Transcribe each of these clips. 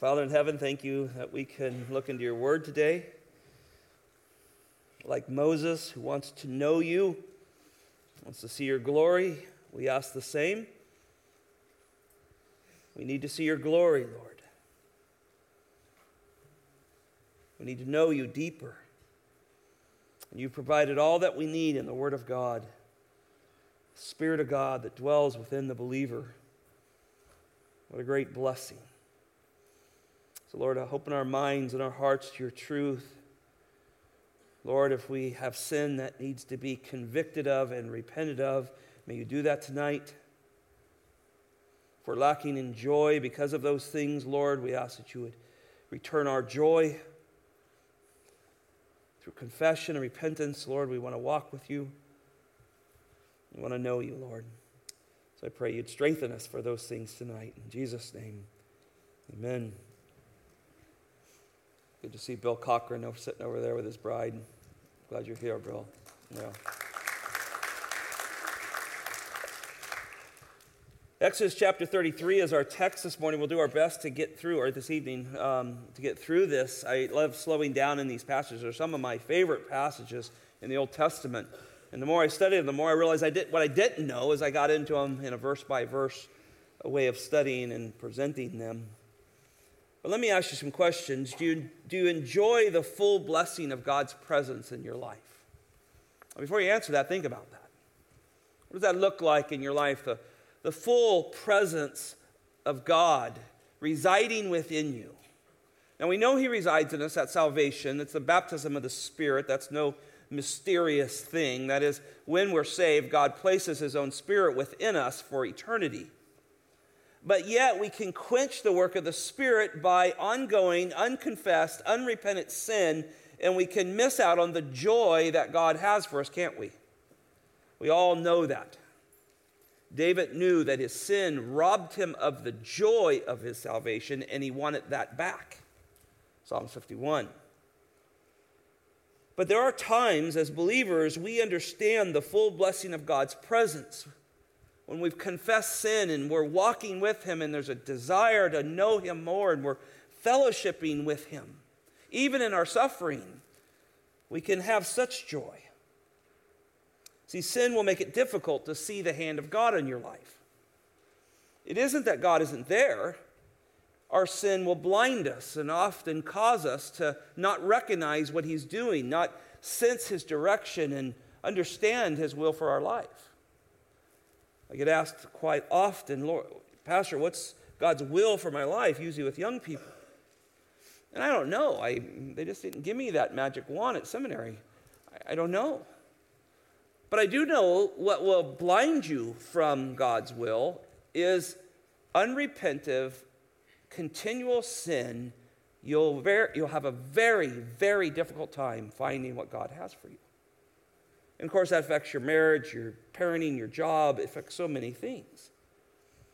Father in heaven, thank you that we can look into your word today. Like Moses, who wants to know you, wants to see your glory, we ask the same. We need to see your glory, Lord. We need to know you deeper. And you've provided all that we need in the Word of God, the Spirit of God that dwells within the believer. What a great blessing. So, Lord, open our minds and our hearts to your truth. Lord, if we have sin that needs to be convicted of and repented of, may you do that tonight. If we're lacking in joy because of those things, Lord, we ask that you would return our joy through confession and repentance. Lord, we want to walk with you. We want to know you, Lord. So I pray you'd strengthen us for those things tonight. In Jesus' name, amen. Good to see Bill Cochran over, sitting over there with his bride. Glad you're here, Bill. Yeah. Exodus chapter 33 is our text this morning. We'll do our best to get through, or this evening, um, to get through this. I love slowing down in these passages. They're some of my favorite passages in the Old Testament. And the more I study them, the more I realize I did, what I didn't know as I got into them in a verse by verse way of studying and presenting them. But let me ask you some questions. Do you, do you enjoy the full blessing of God's presence in your life? Before you answer that, think about that. What does that look like in your life? The, the full presence of God residing within you. Now we know He resides in us at salvation. It's the baptism of the Spirit. That's no mysterious thing. That is, when we're saved, God places His own Spirit within us for eternity but yet we can quench the work of the Spirit by ongoing, unconfessed, unrepentant sin, and we can miss out on the joy that God has for us, can't we? We all know that. David knew that his sin robbed him of the joy of his salvation, and he wanted that back. Psalm 51. But there are times as believers we understand the full blessing of God's presence when we've confessed sin and we're walking with Him and there's a desire to know Him more and we're fellowshipping with Him, even in our suffering, we can have such joy. See, sin will make it difficult to see the hand of God in your life. It isn't that God isn't there. Our sin will blind us and often cause us to not recognize what He's doing, not sense His direction, and understand His will for our life. I get asked quite often, Lord, Pastor, what's God's will for my life, usually with young people? And I don't know. I, they just didn't give me that magic wand at seminary. I, I don't know. But I do know what will blind you from God's will is unrepentive, continual sin. You'll, ver- you'll have a very, very difficult time finding what God has for you. And of course, that affects your marriage, your parenting, your job, it affects so many things.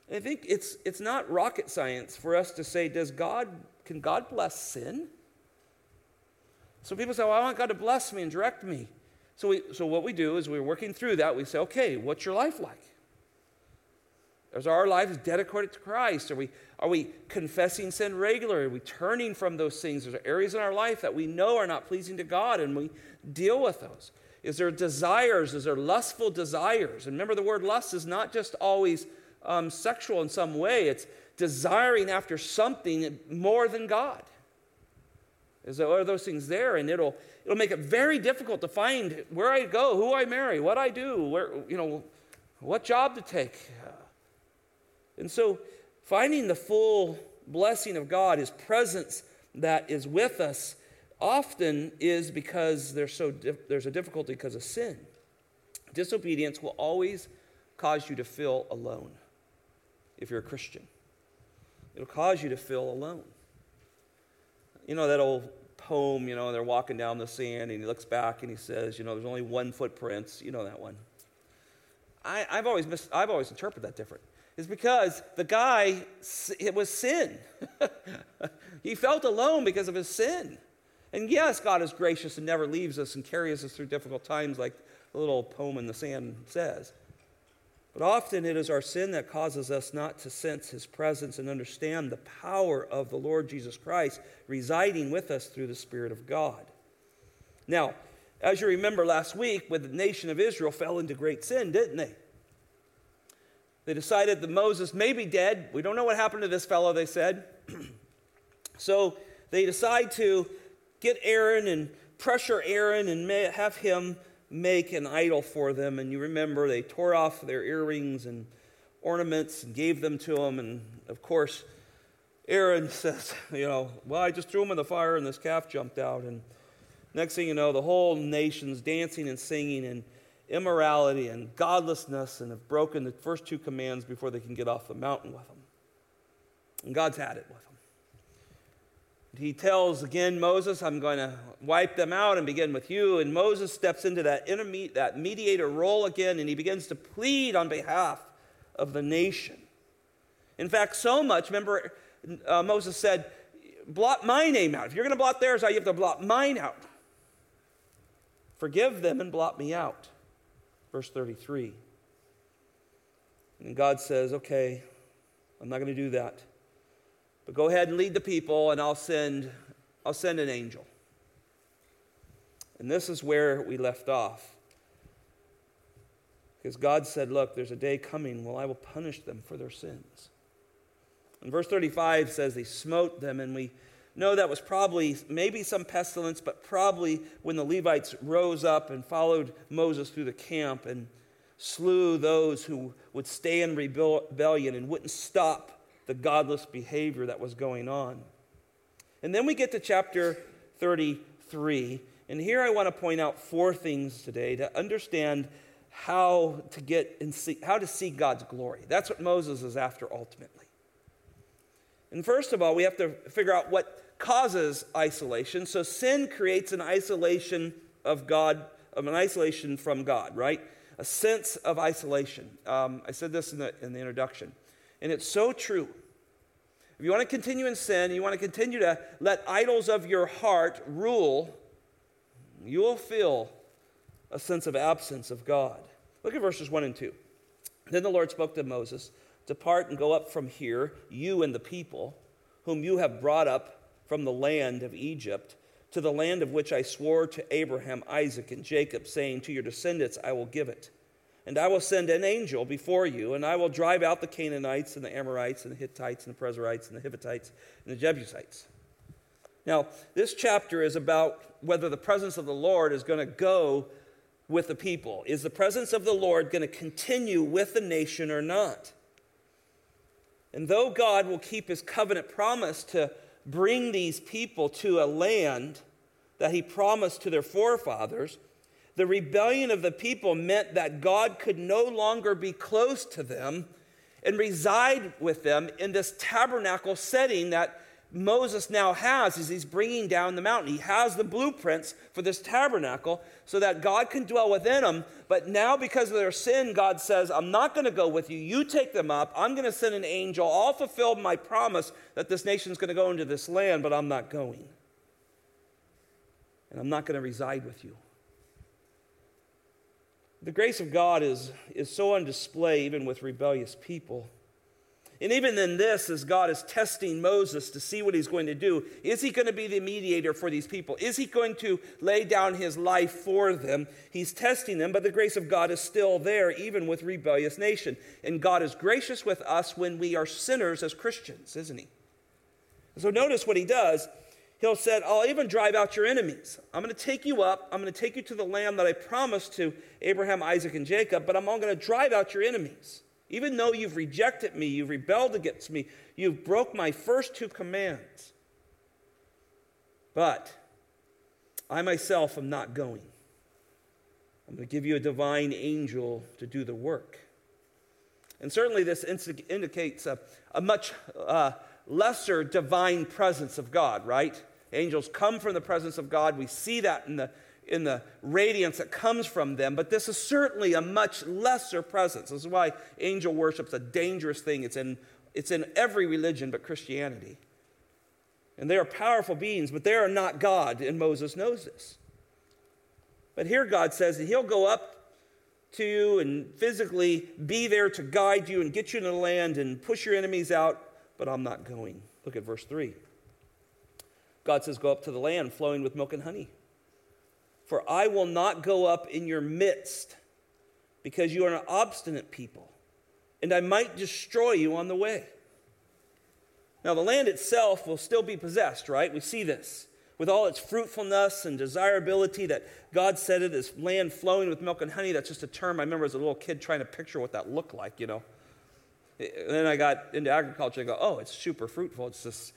And I think it's, it's not rocket science for us to say, does God, can God bless sin? So people say, well, I want God to bless me and direct me. So, we, so what we do is we're working through that. We say, okay, what's your life like? Is our lives dedicated to Christ? Are we, are we confessing sin regularly? Are we turning from those things? Are there areas in our life that we know are not pleasing to God and we deal with those? Is there desires? Is there lustful desires? And remember, the word lust is not just always um, sexual in some way, it's desiring after something more than God. Is there are those things there? And it'll, it'll make it very difficult to find where I go, who I marry, what I do, where, you know, what job to take. And so, finding the full blessing of God, His presence that is with us, often is because there's, so there's a difficulty because of sin. Disobedience will always cause you to feel alone if you're a Christian. It'll cause you to feel alone. You know that old poem, you know, they're walking down the sand and he looks back and he says, you know, there's only one footprints. You know that one. I, have always I've always interpreted that different. It's because the guy, it was sin. he felt alone because of his sin. And yes, God is gracious and never leaves us and carries us through difficult times, like the little poem in the sand says. But often it is our sin that causes us not to sense his presence and understand the power of the Lord Jesus Christ residing with us through the Spirit of God. Now, as you remember last week, when the nation of Israel fell into great sin, didn't they? They decided that Moses may be dead. We don't know what happened to this fellow, they said. so they decide to get Aaron and pressure Aaron and have him make an idol for them. And you remember they tore off their earrings and ornaments and gave them to him. And of course, Aaron says, you know, well, I just threw him in the fire and this calf jumped out. And next thing you know, the whole nation's dancing and singing and immorality and godlessness and have broken the first two commands before they can get off the mountain with them. And God's had it with them. He tells again Moses, I'm going to wipe them out and begin with you. And Moses steps into that, interme- that mediator role again and he begins to plead on behalf of the nation. In fact, so much, remember, uh, Moses said, blot my name out. If you're going to blot theirs out, you have to blot mine out. Forgive them and blot me out. Verse 33. And God says, Okay, I'm not going to do that. But go ahead and lead the people, and I'll send, I'll send an angel. And this is where we left off. Because God said, Look, there's a day coming when I will punish them for their sins. And verse 35 says, They smote them, and we know that was probably maybe some pestilence, but probably when the Levites rose up and followed Moses through the camp and slew those who would stay in rebellion and wouldn't stop the godless behavior that was going on. And then we get to chapter 33. And here I want to point out four things today to understand how to get and see, how to see God's glory. That's what Moses is after ultimately. And first of all, we have to figure out what causes isolation. So sin creates an isolation of God, of an isolation from God, right? A sense of isolation. Um, I said this in the, in the introduction. And it's so true. If you want to continue in sin, you want to continue to let idols of your heart rule, you will feel a sense of absence of God. Look at verses 1 and 2. Then the Lord spoke to Moses Depart and go up from here, you and the people, whom you have brought up from the land of Egypt, to the land of which I swore to Abraham, Isaac, and Jacob, saying, To your descendants I will give it. And I will send an angel before you, and I will drive out the Canaanites, and the Amorites, and the Hittites, and the Perizzites, and the Hivitites, and the Jebusites. Now, this chapter is about whether the presence of the Lord is going to go with the people. Is the presence of the Lord going to continue with the nation or not? And though God will keep his covenant promise to bring these people to a land that he promised to their forefathers, the rebellion of the people meant that God could no longer be close to them and reside with them in this tabernacle setting that Moses now has as he's bringing down the mountain. He has the blueprints for this tabernacle so that God can dwell within them. But now, because of their sin, God says, I'm not going to go with you. You take them up. I'm going to send an angel. I'll fulfill my promise that this nation's going to go into this land, but I'm not going. And I'm not going to reside with you. The grace of God is, is so on display even with rebellious people. And even in this, as God is testing Moses to see what he's going to do, is he going to be the mediator for these people? Is he going to lay down his life for them? He's testing them, but the grace of God is still there, even with rebellious nation. And God is gracious with us when we are sinners as Christians, isn't he? So notice what he does. He'll said, I'll even drive out your enemies. I'm going to take you up. I'm going to take you to the land that I promised to Abraham, Isaac, and Jacob, but I'm going to drive out your enemies. Even though you've rejected me, you've rebelled against me, you've broke my first two commands. But I myself am not going. I'm going to give you a divine angel to do the work. And certainly, this indicates a, a much uh, lesser divine presence of God, right? Angels come from the presence of God. We see that in the in the radiance that comes from them, but this is certainly a much lesser presence. This is why angel worship's a dangerous thing. It's in, it's in every religion but Christianity. And they are powerful beings, but they are not God, and Moses knows this. But here God says that he'll go up to you and physically be there to guide you and get you into the land and push your enemies out, but I'm not going. Look at verse 3. God says, Go up to the land flowing with milk and honey. For I will not go up in your midst, because you are an obstinate people, and I might destroy you on the way. Now, the land itself will still be possessed, right? We see this. With all its fruitfulness and desirability, that God said it is land flowing with milk and honey. That's just a term I remember as a little kid trying to picture what that looked like, you know. And then I got into agriculture. I go, oh, it's super fruitful. It's just,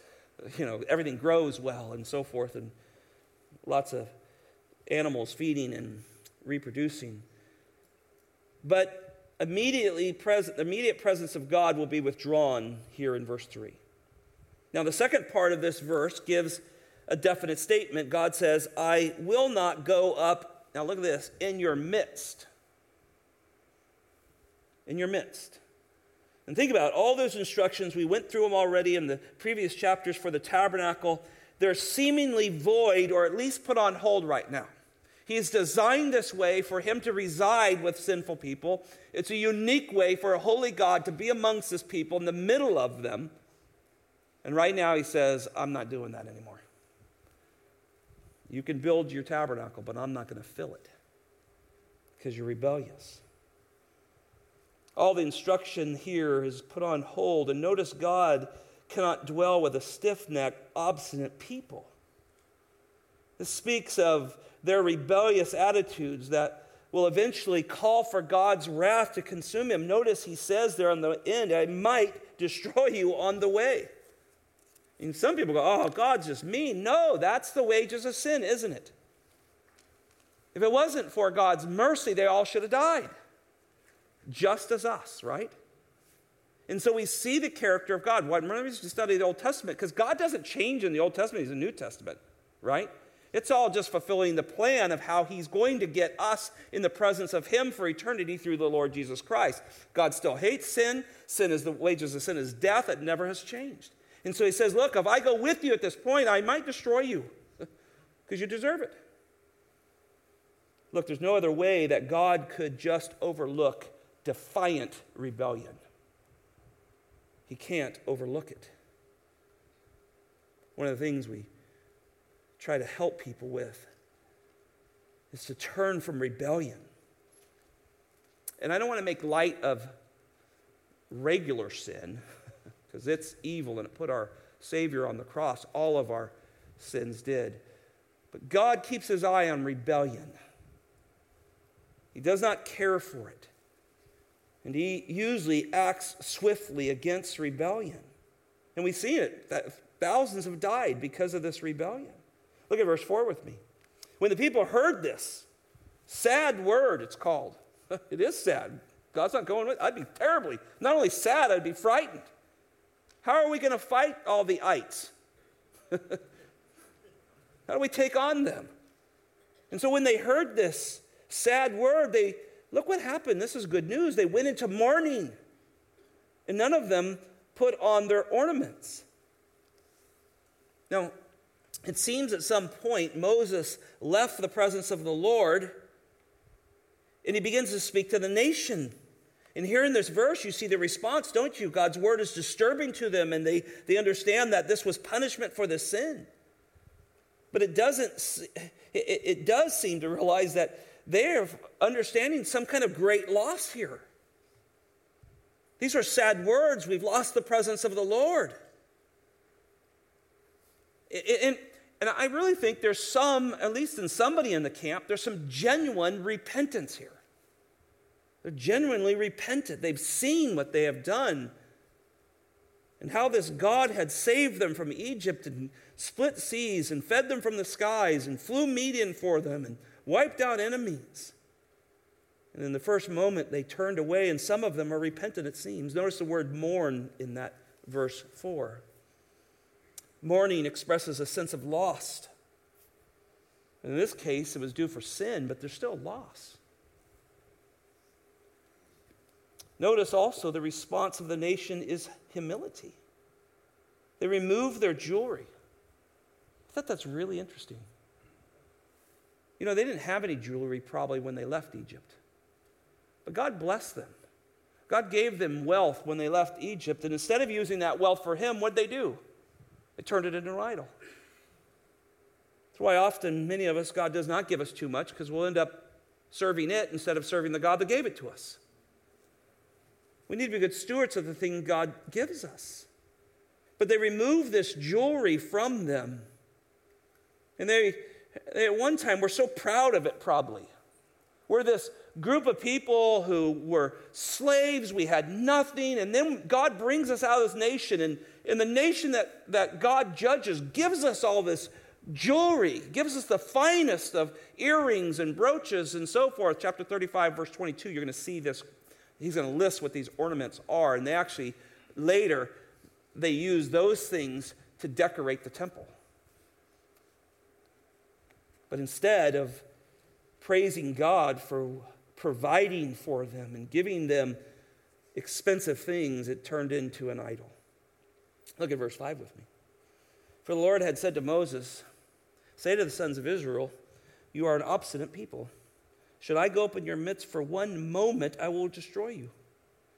you know, everything grows well and so forth, and lots of animals feeding and reproducing. But immediately, present, the immediate presence of God will be withdrawn here in verse 3. Now, the second part of this verse gives a definite statement. God says, I will not go up, now look at this, in your midst. In your midst. And think about it, all those instructions, we went through them already in the previous chapters for the tabernacle. They're seemingly void or at least put on hold right now. He's designed this way for him to reside with sinful people. It's a unique way for a holy God to be amongst his people in the middle of them and right now he says, I'm not doing that anymore. You can build your tabernacle, but I'm not going to fill it because you're rebellious. All the instruction here is put on hold. And notice God cannot dwell with a stiff necked, obstinate people. This speaks of their rebellious attitudes that will eventually call for God's wrath to consume him. Notice he says there on the end, I might destroy you on the way. And some people go, oh, God's just mean. No, that's the wages of sin, isn't it? If it wasn't for God's mercy, they all should have died. Just as us, right? And so we see the character of God. Why remember, we study the Old Testament because God doesn't change in the Old Testament, He's in the New Testament, right? It's all just fulfilling the plan of how He's going to get us in the presence of Him for eternity through the Lord Jesus Christ. God still hates sin. Sin is the wages of sin is death. It never has changed. And so he says, Look, if I go with you at this point, I might destroy you because you deserve it. Look, there's no other way that God could just overlook defiant rebellion. He can't overlook it. One of the things we try to help people with is to turn from rebellion. And I don't want to make light of regular sin because it's evil and it put our Savior on the cross. All of our sins did. But God keeps his eye on rebellion, he does not care for it. And he usually acts swiftly against rebellion. And we've seen it, thousands have died because of this rebellion. Look at verse 4 with me. When the people heard this, sad word it's called. it is sad. God's not going with. I'd be terribly, not only sad, I'd be frightened. How are we going to fight all the ites? How do we take on them? And so when they heard this sad word, they look what happened. This is good news. They went into mourning, and none of them put on their ornaments. Now, it seems at some point Moses left the presence of the Lord and he begins to speak to the nation. And here in this verse, you see the response, don't you? God's word is disturbing to them, and they, they understand that this was punishment for the sin. But it doesn't, it, it does seem to realize that they're understanding some kind of great loss here. These are sad words. We've lost the presence of the Lord. And, and I really think there's some, at least in somebody in the camp, there's some genuine repentance here. They're genuinely repentant. They've seen what they have done and how this God had saved them from Egypt and split seas and fed them from the skies and flew meat in for them and wiped out enemies. And in the first moment, they turned away, and some of them are repentant, it seems. Notice the word mourn in that verse 4. Mourning expresses a sense of loss. In this case, it was due for sin, but there's still loss. Notice also the response of the nation is humility. They remove their jewelry. I thought that's really interesting. You know, they didn't have any jewelry probably when they left Egypt. But God blessed them. God gave them wealth when they left Egypt, and instead of using that wealth for Him, what'd they do? They turned it into an idol. That's why often many of us, God does not give us too much because we'll end up serving it instead of serving the God that gave it to us. We need to be good stewards of the thing God gives us. But they remove this jewelry from them. And they, they at one time were so proud of it, probably. We're this group of people who were slaves, we had nothing, and then God brings us out of this nation, and, and the nation that, that God judges gives us all this jewelry, gives us the finest of earrings and brooches and so forth. Chapter 35, verse 22, you're going to see this. He's going to list what these ornaments are, and they actually later they use those things to decorate the temple. But instead of praising God for providing for them and giving them expensive things, it turned into an idol. Look at verse 5 with me. For the Lord had said to Moses, Say to the sons of Israel, You are an obstinate people. Should I go up in your midst for one moment, I will destroy you.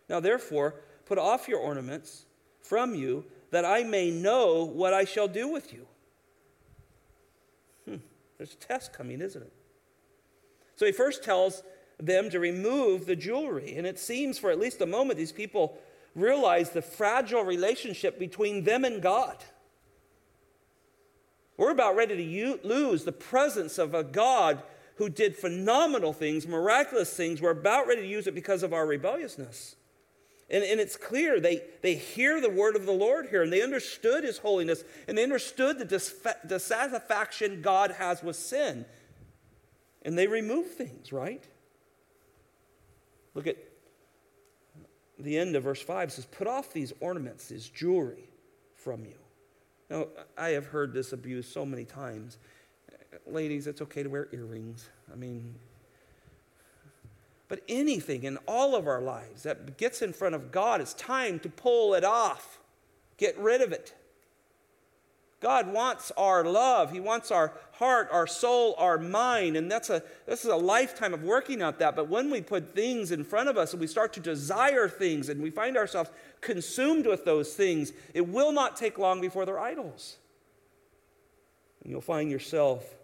Now, therefore, put off your ornaments from you, that I may know what I shall do with you. There's a test coming, isn't it? So he first tells them to remove the jewelry. And it seems for at least a moment these people realize the fragile relationship between them and God. We're about ready to u- lose the presence of a God who did phenomenal things, miraculous things. We're about ready to use it because of our rebelliousness. And, and it's clear they, they hear the word of the Lord here and they understood his holiness and they understood the dissatisfaction God has with sin. And they remove things, right? Look at the end of verse 5 it says, Put off these ornaments, this jewelry from you. Now, I have heard this abused so many times. Ladies, it's okay to wear earrings. I mean, but anything in all of our lives that gets in front of God, it's time to pull it off, get rid of it. God wants our love. He wants our heart, our soul, our mind. And that's a, this is a lifetime of working at that. But when we put things in front of us and we start to desire things and we find ourselves consumed with those things, it will not take long before they're idols. And you'll find yourself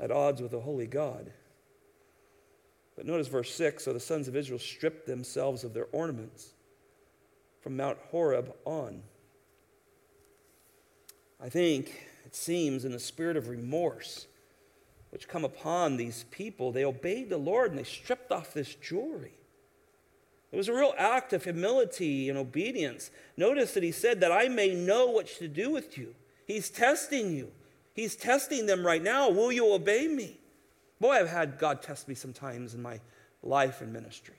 at odds with the holy God. But notice verse 6 so the sons of Israel stripped themselves of their ornaments from Mount Horeb on. I think it seems in the spirit of remorse which come upon these people, they obeyed the Lord and they stripped off this jewelry. It was a real act of humility and obedience. Notice that he said that I may know what to do with you. He's testing you. He's testing them right now. Will you obey me? Boy, I've had God test me sometimes in my life and ministry.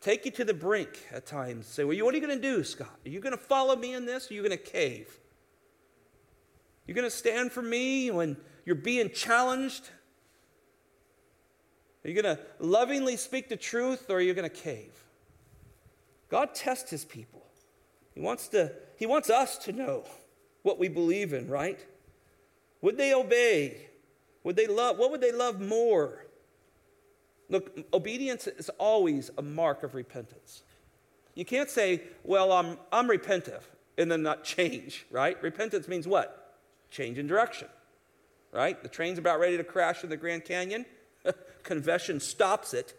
Take you to the brink at times. Say, well, what are you going to do, Scott? Are you going to follow me in this? Or are you going to cave? You're going to stand for me when you're being challenged? Are you going to lovingly speak the truth or are you going to cave? God tests his people. He wants, to, he wants us to know what we believe in, right? Would they obey? Would they love? What would they love more? Look, obedience is always a mark of repentance. You can't say, well, I'm, I'm repentive, and then not change, right? Repentance means what? change in direction, right? The train's about ready to crash in the Grand Canyon. Confession stops it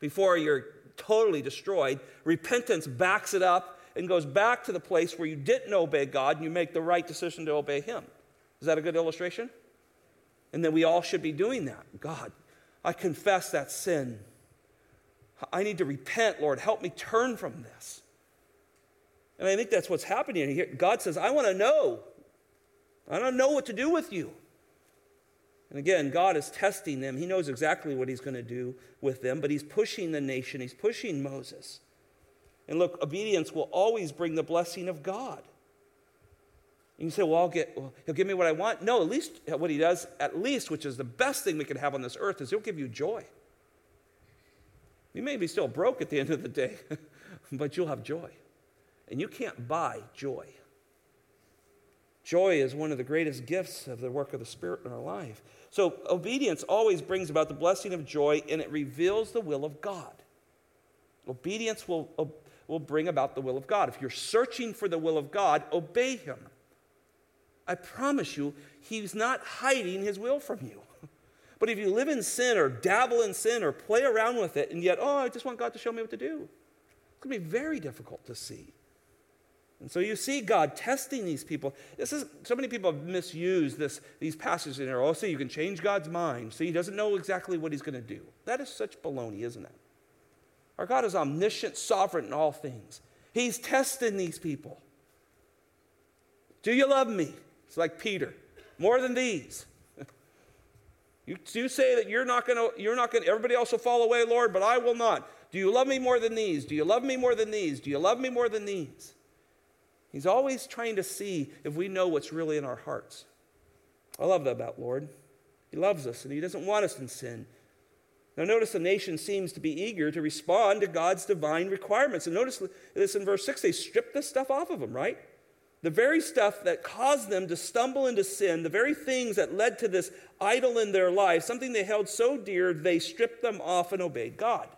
before you're totally destroyed. Repentance backs it up and goes back to the place where you didn't obey God and you make the right decision to obey Him. Is that a good illustration? And then we all should be doing that. God, I confess that sin. I need to repent, Lord. Help me turn from this. And I think that's what's happening here. God says, I want to know I don't know what to do with you. And again, God is testing them. He knows exactly what He's going to do with them, but He's pushing the nation, He's pushing Moses. And look, obedience will always bring the blessing of God. You say, well, I'll get, well, He'll give me what I want. No, at least what He does, at least, which is the best thing we can have on this earth, is He'll give you joy. You may be still broke at the end of the day, but you'll have joy. And you can't buy joy. Joy is one of the greatest gifts of the work of the Spirit in our life. So, obedience always brings about the blessing of joy and it reveals the will of God. Obedience will, uh, will bring about the will of God. If you're searching for the will of God, obey Him. I promise you, He's not hiding His will from you. But if you live in sin or dabble in sin or play around with it, and yet, oh, I just want God to show me what to do, it's going to be very difficult to see. And so you see God testing these people. This is so many people have misused this, these passages in here. Oh, see, you can change God's mind. See, he doesn't know exactly what he's going to do. That is such baloney, isn't it? Our God is omniscient, sovereign in all things. He's testing these people. Do you love me? It's like Peter. More than these. you, you say that you're not going to, you're not going to, everybody else will fall away, Lord, but I will not. Do you love me more than these? Do you love me more than these? Do you love me more than these? He's always trying to see if we know what's really in our hearts. I love that about Lord. He loves us and He doesn't want us in sin. Now, notice the nation seems to be eager to respond to God's divine requirements. And notice this in verse 6 they stripped this stuff off of them, right? The very stuff that caused them to stumble into sin, the very things that led to this idol in their life, something they held so dear, they stripped them off and obeyed God.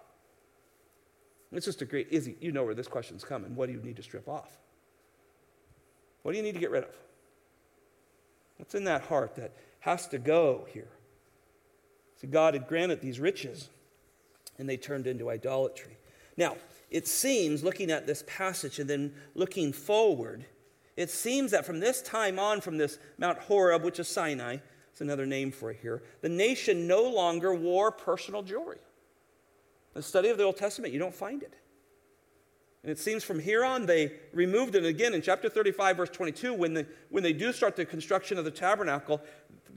It's just a great, Izzy, you know where this question's coming. What do you need to strip off? What do you need to get rid of? What's in that heart that has to go here? See, God had granted these riches, and they turned into idolatry. Now, it seems, looking at this passage and then looking forward, it seems that from this time on, from this Mount Horeb, which is Sinai, it's another name for it here, the nation no longer wore personal jewelry. The study of the Old Testament, you don't find it. And it seems from here on they removed it again in chapter 35, verse 22. When, they, when they do start the construction of the tabernacle,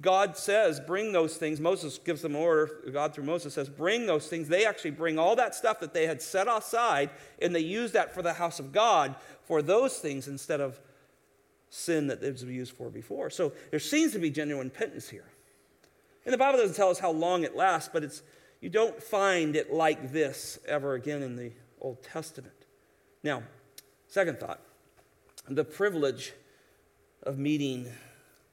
God says, Bring those things. Moses gives them order. God, through Moses, says, Bring those things. They actually bring all that stuff that they had set aside, and they use that for the house of God for those things instead of sin that it was used for before. So there seems to be genuine repentance here. And the Bible doesn't tell us how long it lasts, but it's, you don't find it like this ever again in the Old Testament. Now, second thought the privilege of meeting,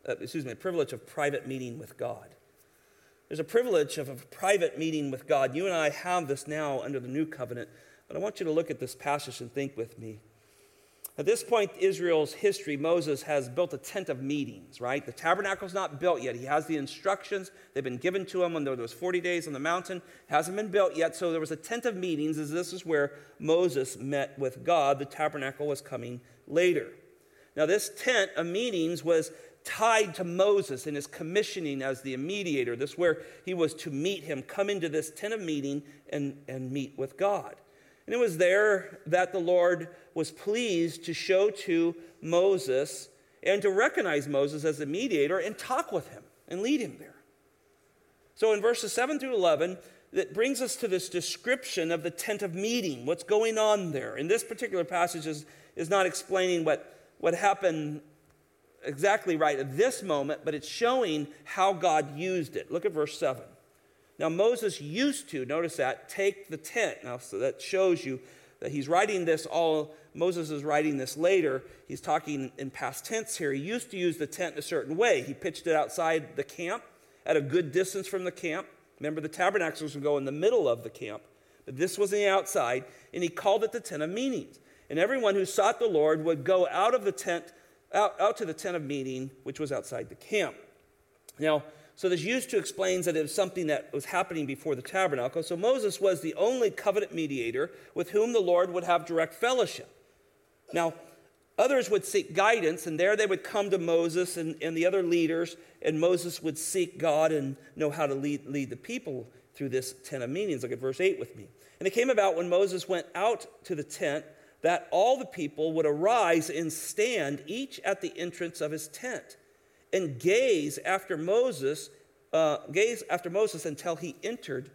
uh, excuse me, the privilege of private meeting with God. There's a privilege of a private meeting with God. You and I have this now under the new covenant, but I want you to look at this passage and think with me. At this point, Israel's history, Moses has built a tent of meetings, right? The tabernacle's not built yet. He has the instructions. They've been given to him when there was 40 days on the mountain. It hasn't been built yet. So there was a tent of meetings, as this is where Moses met with God. The tabernacle was coming later. Now, this tent of meetings was tied to Moses in his commissioning as the mediator. This is where he was to meet him, come into this tent of meeting and, and meet with God. And it was there that the Lord was pleased to show to Moses and to recognize Moses as the mediator and talk with him and lead him there. So in verses 7 through 11, that brings us to this description of the tent of meeting, what's going on there. And this particular passage is, is not explaining what, what happened exactly right at this moment, but it's showing how God used it. Look at verse 7. Now, Moses used to, notice that, take the tent. Now, so that shows you that he's writing this all, Moses is writing this later. He's talking in past tense here. He used to use the tent in a certain way. He pitched it outside the camp at a good distance from the camp. Remember, the tabernacles would go in the middle of the camp, but this was in the outside, and he called it the tent of meetings. And everyone who sought the Lord would go out of the tent, out, out to the tent of meeting, which was outside the camp. Now, so this used to explains that it was something that was happening before the tabernacle. So Moses was the only covenant mediator with whom the Lord would have direct fellowship. Now, others would seek guidance, and there they would come to Moses and, and the other leaders, and Moses would seek God and know how to lead, lead the people through this tent of meetings. Look at verse 8 with me. And it came about when Moses went out to the tent that all the people would arise and stand, each at the entrance of his tent and gaze after Moses, uh, gaze after Moses until he entered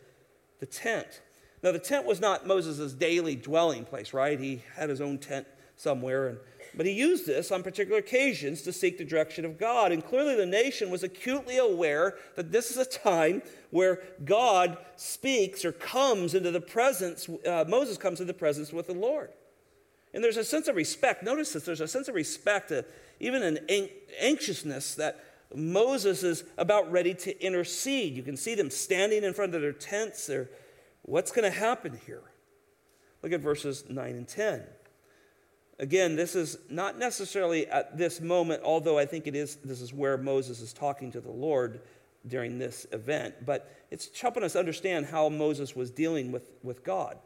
the tent. Now, the tent was not Moses' daily dwelling place, right? He had his own tent somewhere, and, but he used this on particular occasions to seek the direction of God. And clearly, the nation was acutely aware that this is a time where God speaks or comes into the presence, uh, Moses comes into the presence with the Lord. And there's a sense of respect. Notice this there's a sense of respect. Uh, even an anxiousness that Moses is about ready to intercede. You can see them standing in front of their tents. They're, what's going to happen here? Look at verses 9 and 10. Again, this is not necessarily at this moment, although I think it is, this is where Moses is talking to the Lord during this event, but it's helping us understand how Moses was dealing with, with God.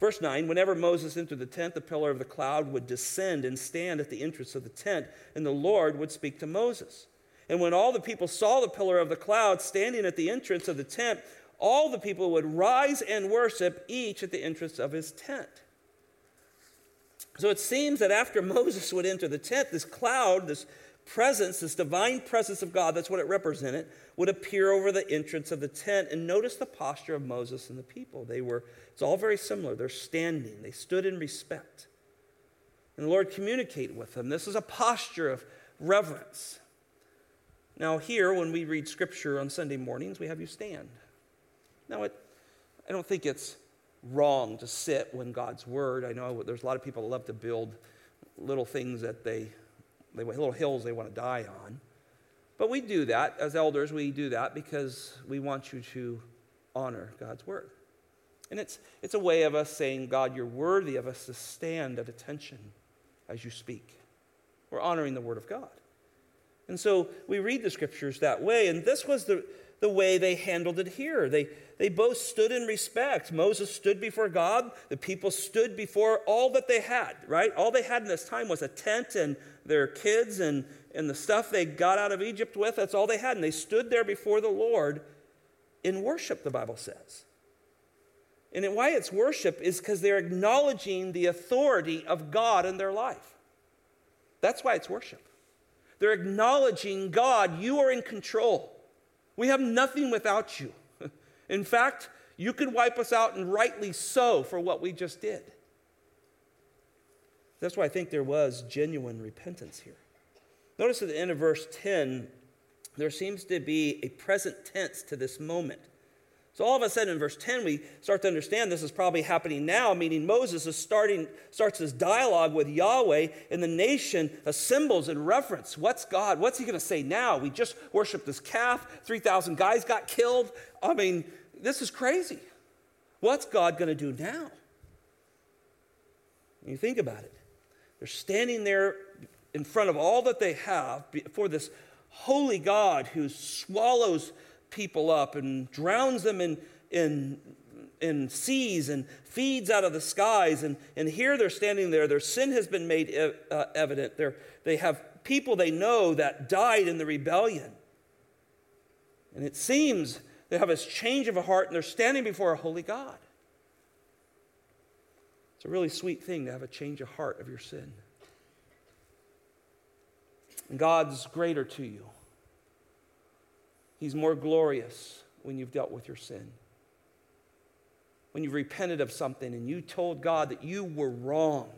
Verse 9 Whenever Moses entered the tent, the pillar of the cloud would descend and stand at the entrance of the tent, and the Lord would speak to Moses. And when all the people saw the pillar of the cloud standing at the entrance of the tent, all the people would rise and worship, each at the entrance of his tent. So it seems that after Moses would enter the tent, this cloud, this presence, this divine presence of God, that's what it represented, would appear over the entrance of the tent. And notice the posture of Moses and the people. They were, it's all very similar. They're standing, they stood in respect. And the Lord communicated with them. This is a posture of reverence. Now, here, when we read scripture on Sunday mornings, we have you stand. Now, it, I don't think it's wrong to sit when God's word. I know there's a lot of people that love to build little things that they, they little hills they want to die on. But we do that as elders. We do that because we want you to honor God's word. And it's, it's a way of us saying, God, you're worthy of us to stand at attention as you speak. We're honoring the word of God. And so we read the scriptures that way. And this was the, the way they handled it here. They, they both stood in respect. Moses stood before God, the people stood before all that they had, right? All they had in this time was a tent and their kids and, and the stuff they got out of Egypt with. That's all they had. And they stood there before the Lord in worship, the Bible says. And why it's worship is because they're acknowledging the authority of God in their life. That's why it's worship. They're acknowledging God, you are in control. We have nothing without you. In fact, you could wipe us out, and rightly so, for what we just did. That's why I think there was genuine repentance here. Notice at the end of verse 10, there seems to be a present tense to this moment. So all of a sudden in verse 10, we start to understand this is probably happening now, meaning Moses is starting, starts this dialogue with Yahweh, and the nation assembles in reference. What's God? What's he going to say now? We just worshiped this calf, 3,000 guys got killed. I mean, this is crazy. What's God going to do now? When you think about it, they're standing there in front of all that they have before this holy God who swallows people up and drowns them in, in, in seas and feeds out of the skies. And, and here they're standing there. Their sin has been made uh, evident. They're, they have people they know that died in the rebellion. And it seems they have this change of a heart and they're standing before a holy God. It's a really sweet thing to have a change of heart of your sin. And God's greater to you. He's more glorious when you've dealt with your sin. When you've repented of something and you told God that you were wrong.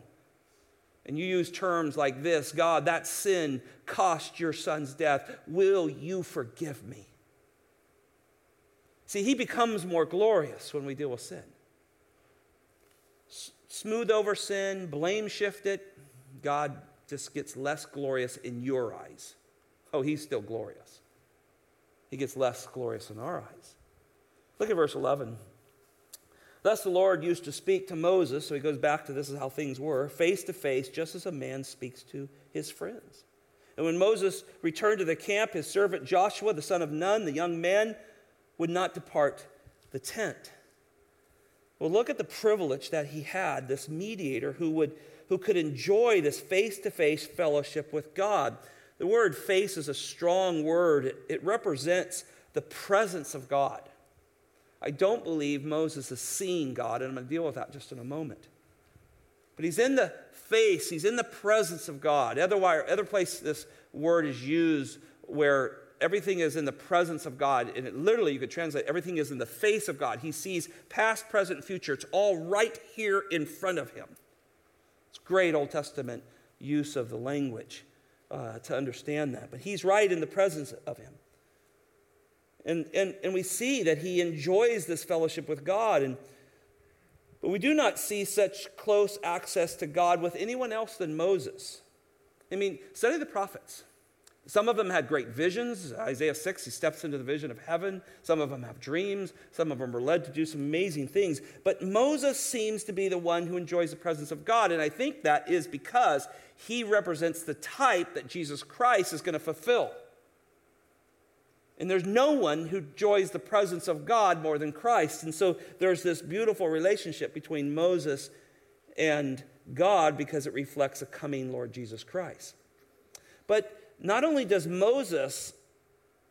And you use terms like this God, that sin cost your son's death. Will you forgive me? See, he becomes more glorious when we deal with sin. S- smooth over sin, blame shift it, God just gets less glorious in your eyes. Oh, he's still glorious he gets less glorious in our eyes. Look at verse 11. Thus the Lord used to speak to Moses, so he goes back to this is how things were, face to face, just as a man speaks to his friends. And when Moses returned to the camp, his servant Joshua, the son of Nun, the young man, would not depart the tent. Well, look at the privilege that he had, this mediator who, would, who could enjoy this face to face fellowship with God. The word face is a strong word, it, represents the presence of God. I don't believe Moses is seeing God, and I'm going to deal with that just in a moment. But he's in the face, he's in the presence of God. Otherwise, other place this word is used where everything is in the presence of God, and it, literally you could translate everything is in the face of God. He sees past, present, future. It's all right here in front of him. It's great Old Testament use of the language uh, to understand that. But he's right in the presence of him. And, and, and we see that he enjoys this fellowship with God. And, but we do not see such close access to God with anyone else than Moses. I mean, study the prophets. Some of them had great visions. Isaiah 6, he steps into the vision of heaven. Some of them have dreams. Some of them are led to do some amazing things. But Moses seems to be the one who enjoys the presence of God. And I think that is because he represents the type that Jesus Christ is going to fulfill. And there's no one who enjoys the presence of God more than Christ. And so there's this beautiful relationship between Moses and God because it reflects a coming Lord Jesus Christ. But not only does Moses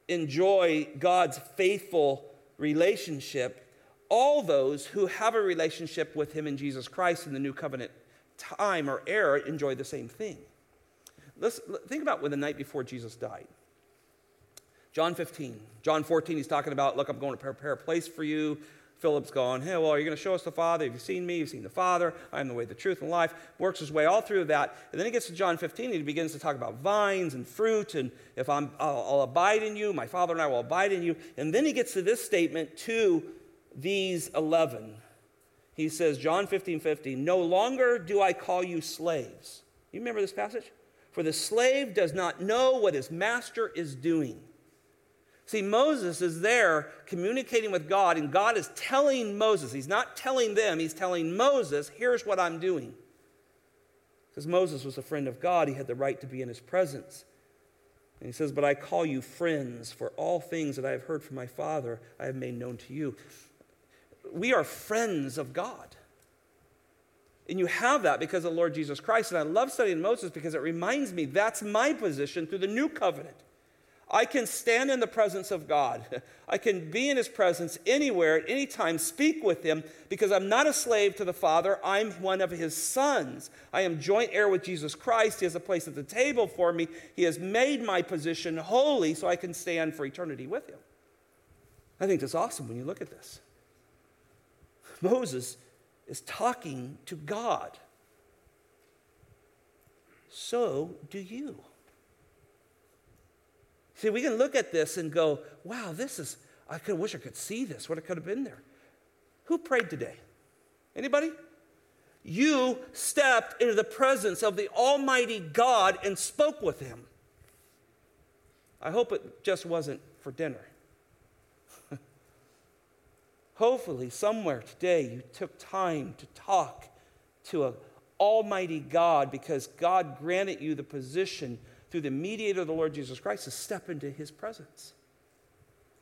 enjoy God's faithful relationship, all those who have a relationship with him in Jesus Christ in the new covenant time or era enjoy the same thing. Let's think about when the night before Jesus died. John 15. John 14, he's talking about, look, I'm going to prepare a place for you. Philip's going, hey, well, are you going to show us the Father? Have you seen me? You've seen the Father. I am the way, the truth, and life. Works his way all through that. And then he gets to John 15 and he begins to talk about vines and fruit. And if I'm, I'll, I'll abide in you, my Father and I will abide in you. And then he gets to this statement to these 11. He says, John 15, 15, no longer do I call you slaves. You remember this passage? For the slave does not know what his master is doing See, Moses is there communicating with God, and God is telling Moses, he's not telling them, he's telling Moses, here's what I'm doing. Because Moses was a friend of God, he had the right to be in his presence. And he says, But I call you friends, for all things that I have heard from my Father, I have made known to you. We are friends of God. And you have that because of the Lord Jesus Christ. And I love studying Moses because it reminds me that's my position through the new covenant. I can stand in the presence of God. I can be in his presence anywhere, at any time, speak with him because I'm not a slave to the Father. I'm one of his sons. I am joint heir with Jesus Christ. He has a place at the table for me. He has made my position holy so I can stand for eternity with him. I think that's awesome when you look at this. Moses is talking to God. So do you. See, we can look at this and go, wow, this is, I could wish I could see this, what it could have been there. Who prayed today? Anybody? You stepped into the presence of the Almighty God and spoke with Him. I hope it just wasn't for dinner. Hopefully, somewhere today you took time to talk to an Almighty God because God granted you the position through the mediator of the Lord Jesus Christ to step into his presence.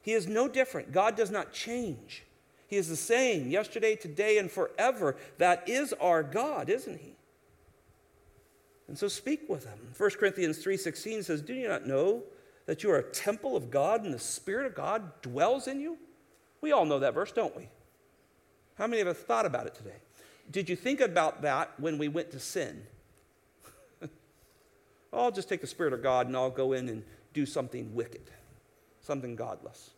He is no different. God does not change. He is the same yesterday, today, and forever. That is our God, isn't he? And so speak with him. 1 Corinthians 3:16 says, "Do you not know that you are a temple of God and the spirit of God dwells in you?" We all know that verse, don't we? How many of us thought about it today? Did you think about that when we went to sin? I'll just take the Spirit of God and I'll go in and do something wicked, something godless.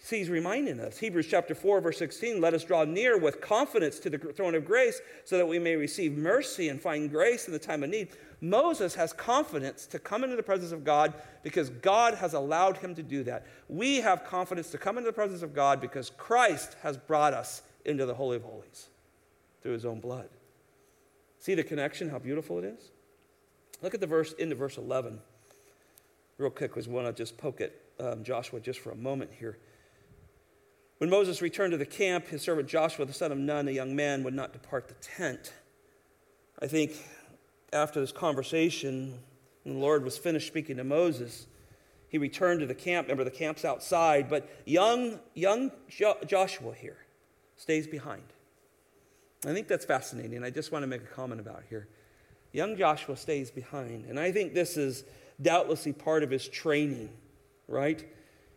See, he's reminding us. Hebrews chapter 4, verse 16 let us draw near with confidence to the throne of grace so that we may receive mercy and find grace in the time of need. Moses has confidence to come into the presence of God because God has allowed him to do that. We have confidence to come into the presence of God because Christ has brought us into the Holy of Holies through his own blood. See the connection, how beautiful it is? Look at the verse into verse 11. Real quick, because we want to just poke at um, Joshua just for a moment here. When Moses returned to the camp, his servant Joshua, the son of Nun, a young man, would not depart the tent. I think after this conversation, when the Lord was finished speaking to Moses, he returned to the camp. Remember, the camp's outside, but young, young jo- Joshua here stays behind. I think that's fascinating. I just want to make a comment about here. Young Joshua stays behind. And I think this is doubtlessly part of his training, right?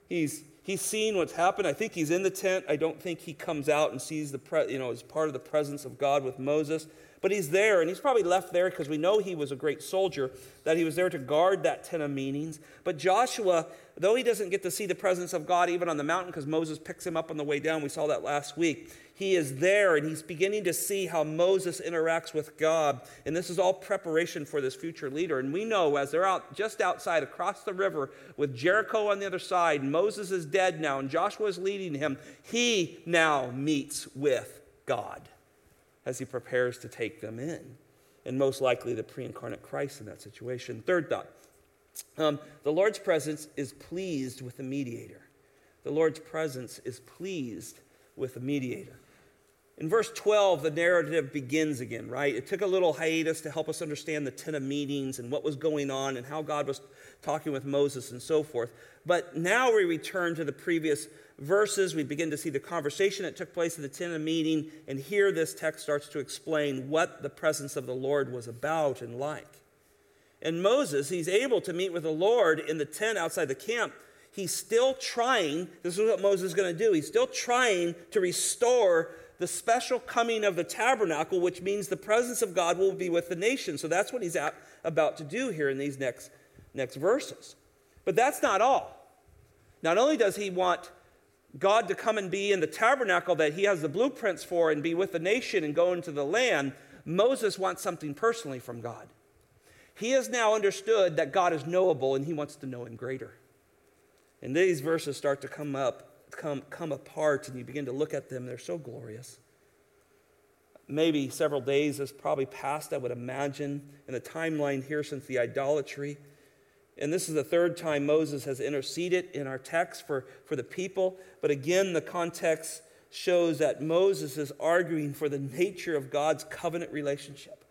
He's, he's seen what's happened. I think he's in the tent. I don't think he comes out and sees the, pre, you know, as part of the presence of God with Moses. But he's there, and he's probably left there because we know he was a great soldier, that he was there to guard that tent of meetings. But Joshua, though he doesn't get to see the presence of God even on the mountain because Moses picks him up on the way down, we saw that last week, he is there and he's beginning to see how Moses interacts with God. And this is all preparation for this future leader. And we know as they're out just outside across the river with Jericho on the other side, Moses is dead now and Joshua is leading him, he now meets with God as he prepares to take them in. and most likely the pre incarnate Christ in that situation. Third thought um, the Lord's presence is pleased with the mediator. The Lord's presence is pleased with the mediator. In verse 12, the narrative begins again, right? It took a little hiatus to help us understand the Tent of Meetings and what was going on and how God was talking with Moses and so forth. But now we return to the previous verses. We begin to see the conversation that took place in the Tent of Meeting, and here this text starts to explain what the presence of the Lord was about and like. And Moses, he's able to meet with the Lord in the tent outside the camp. He's still trying, this is what Moses is going to do. He's still trying to restore the special coming of the tabernacle, which means the presence of God will be with the nation. So that's what he's at, about to do here in these next, next verses. But that's not all. Not only does he want God to come and be in the tabernacle that he has the blueprints for and be with the nation and go into the land, Moses wants something personally from God. He has now understood that God is knowable and he wants to know him greater. And these verses start to come up come, come apart and you begin to look at them, they're so glorious. Maybe several days has probably passed, I would imagine, in the timeline here since the idolatry. And this is the third time Moses has interceded in our text for, for the people. But again, the context shows that Moses is arguing for the nature of God's covenant relationship.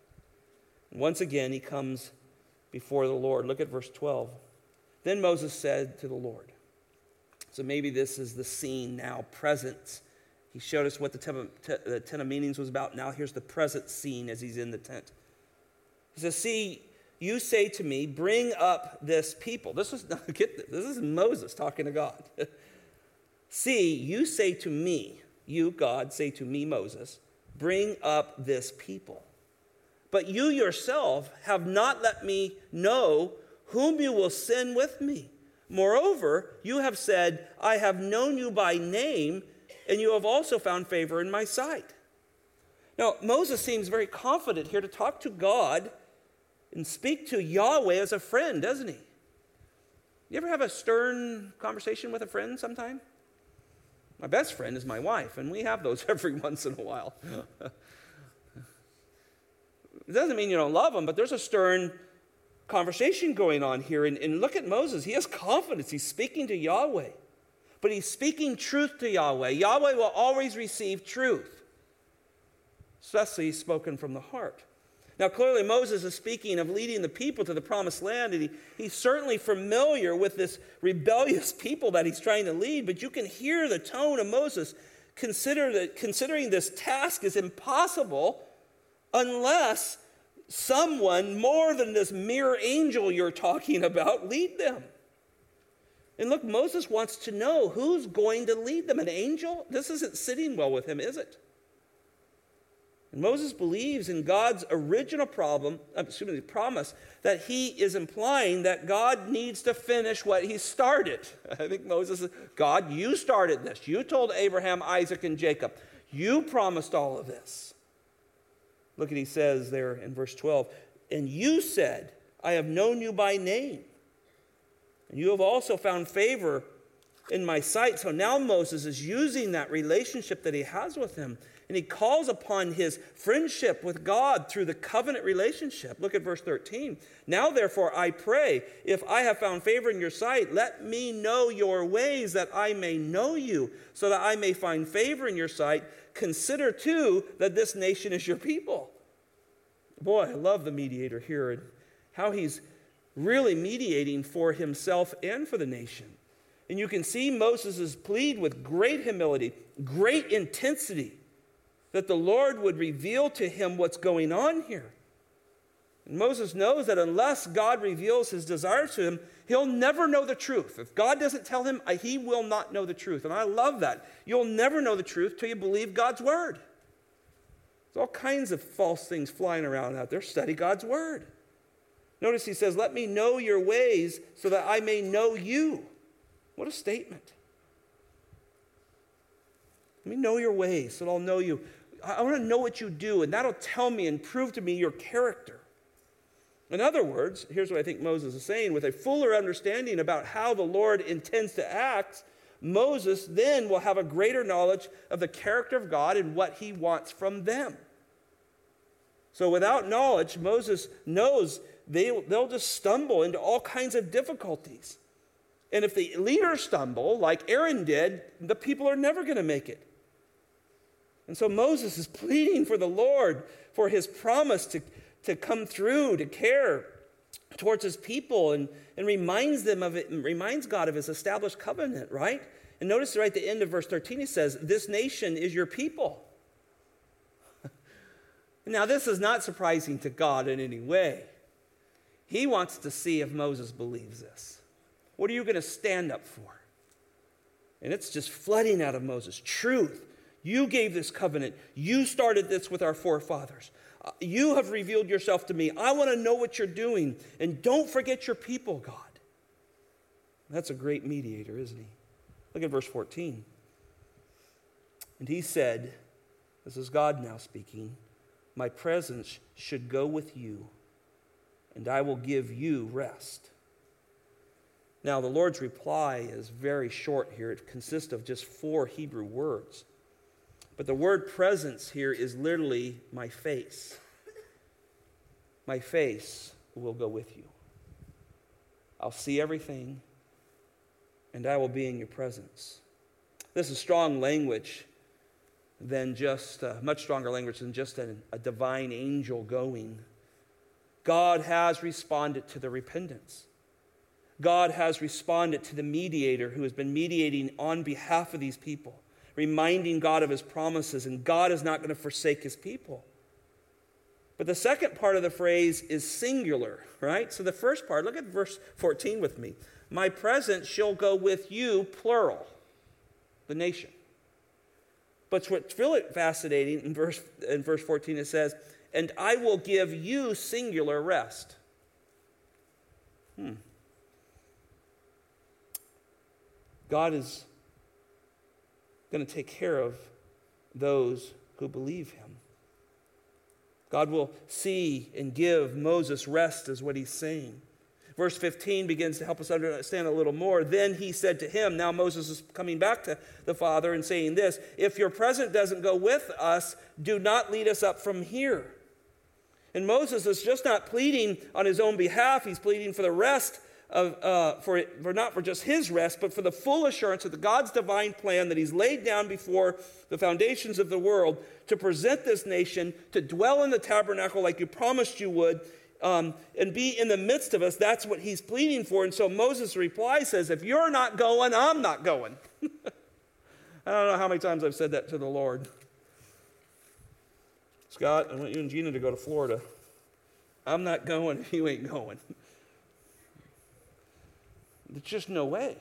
And once again, he comes before the Lord. Look at verse 12. Then Moses said to the Lord, so maybe this is the scene now, present. He showed us what the tent, the tent of meetings was about. Now here's the present scene as he's in the tent. He says, See, you say to me, bring up this people. This is, get this, this is Moses talking to God. See, you say to me, you, God, say to me, Moses, bring up this people. But you yourself have not let me know whom you will send with me. Moreover, you have said, I have known you by name, and you have also found favor in my sight. Now, Moses seems very confident here to talk to God and speak to Yahweh as a friend, doesn't he? You ever have a stern conversation with a friend sometime? My best friend is my wife, and we have those every once in a while. it doesn't mean you don't love them, but there's a stern conversation going on here. And, and look at Moses. He has confidence. He's speaking to Yahweh, but he's speaking truth to Yahweh. Yahweh will always receive truth, especially spoken from the heart. Now, clearly, Moses is speaking of leading the people to the promised land, and he, he's certainly familiar with this rebellious people that he's trying to lead, but you can hear the tone of Moses consider that, considering this task is impossible unless someone more than this mere angel you're talking about lead them. And look, Moses wants to know who's going to lead them. An angel? This isn't sitting well with him, is it? And Moses believes in God's original problem, uh, excuse me, promise that he is implying that God needs to finish what he started. I think Moses says, God, you started this. You told Abraham, Isaac, and Jacob. You promised all of this. Look at he says there in verse 12, and you said, I have known you by name. And you have also found favor in my sight. So now Moses is using that relationship that he has with him. And he calls upon his friendship with God through the covenant relationship. Look at verse 13. Now, therefore, I pray, if I have found favor in your sight, let me know your ways that I may know you, so that I may find favor in your sight consider too that this nation is your people. Boy, I love the mediator here and how he's really mediating for himself and for the nation. And you can see Moses' plead with great humility, great intensity, that the Lord would reveal to him what's going on here. And Moses knows that unless God reveals his desires to him, he'll never know the truth. If God doesn't tell him, he will not know the truth. And I love that. You'll never know the truth till you believe God's word. There's all kinds of false things flying around out there. Study God's word. Notice he says, Let me know your ways so that I may know you. What a statement. Let me know your ways so that I'll know you. I want to know what you do, and that'll tell me and prove to me your character. In other words, here's what I think Moses is saying with a fuller understanding about how the Lord intends to act, Moses then will have a greater knowledge of the character of God and what he wants from them. So without knowledge, Moses knows they, they'll just stumble into all kinds of difficulties. And if the leaders stumble, like Aaron did, the people are never going to make it. And so Moses is pleading for the Lord for his promise to, to come through, to care towards his people, and, and reminds them of it, and reminds God of his established covenant, right? And notice right at the end of verse 13, he says, This nation is your people. now, this is not surprising to God in any way. He wants to see if Moses believes this. What are you going to stand up for? And it's just flooding out of Moses truth. You gave this covenant. You started this with our forefathers. Uh, you have revealed yourself to me. I want to know what you're doing. And don't forget your people, God. That's a great mediator, isn't he? Look at verse 14. And he said, This is God now speaking, My presence should go with you and I will give you rest. Now, the Lord's reply is very short here. It consists of just four Hebrew words. But the word presence here is literally my face. My face will go with you. I'll see everything, and I will be in your presence. This is strong language than just, uh, much stronger language than just a, a divine angel going. God has responded to the repentance. God has responded to the mediator who has been mediating on behalf of these people, reminding God of his promises, and God is not going to forsake his people. But the second part of the phrase is singular, right? So the first part, look at verse 14 with me. My presence shall go with you, plural, the nation. But what's really fascinating in verse, in verse 14, it says, and I will give you singular rest. Hmm. God is going to take care of those who believe him. God will see and give Moses rest, is what he's saying. Verse 15 begins to help us understand a little more. Then he said to him, Now Moses is coming back to the Father and saying this If your present doesn't go with us, do not lead us up from here. And Moses is just not pleading on his own behalf, he's pleading for the rest of, uh, for, for not for just his rest, but for the full assurance of the God's divine plan that he's laid down before the foundations of the world to present this nation, to dwell in the tabernacle like you promised you would, um, and be in the midst of us. That's what he's pleading for. And so Moses' reply says, If you're not going, I'm not going. I don't know how many times I've said that to the Lord. Scott, I want you and Gina to go to Florida. I'm not going if you ain't going. There's just no way.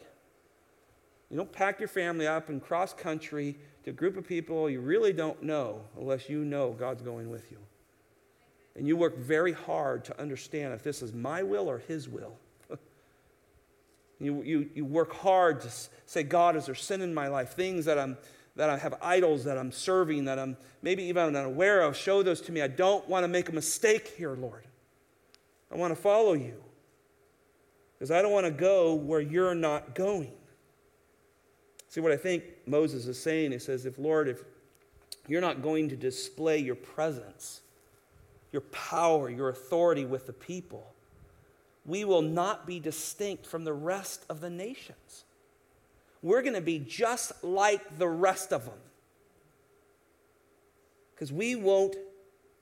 You don't pack your family up and cross country to a group of people you really don't know unless you know God's going with you. And you work very hard to understand if this is my will or His will. you, you, you work hard to say, God, is there sin in my life? Things that I'm that I have idols that I'm serving, that I'm maybe even unaware of. Show those to me. I don't want to make a mistake here, Lord. I want to follow you because I don't want to go where you're not going. See what I think Moses is saying? He says, if Lord, if you're not going to display your presence, your power, your authority with the people, we will not be distinct from the rest of the nations we're going to be just like the rest of them. Because we won't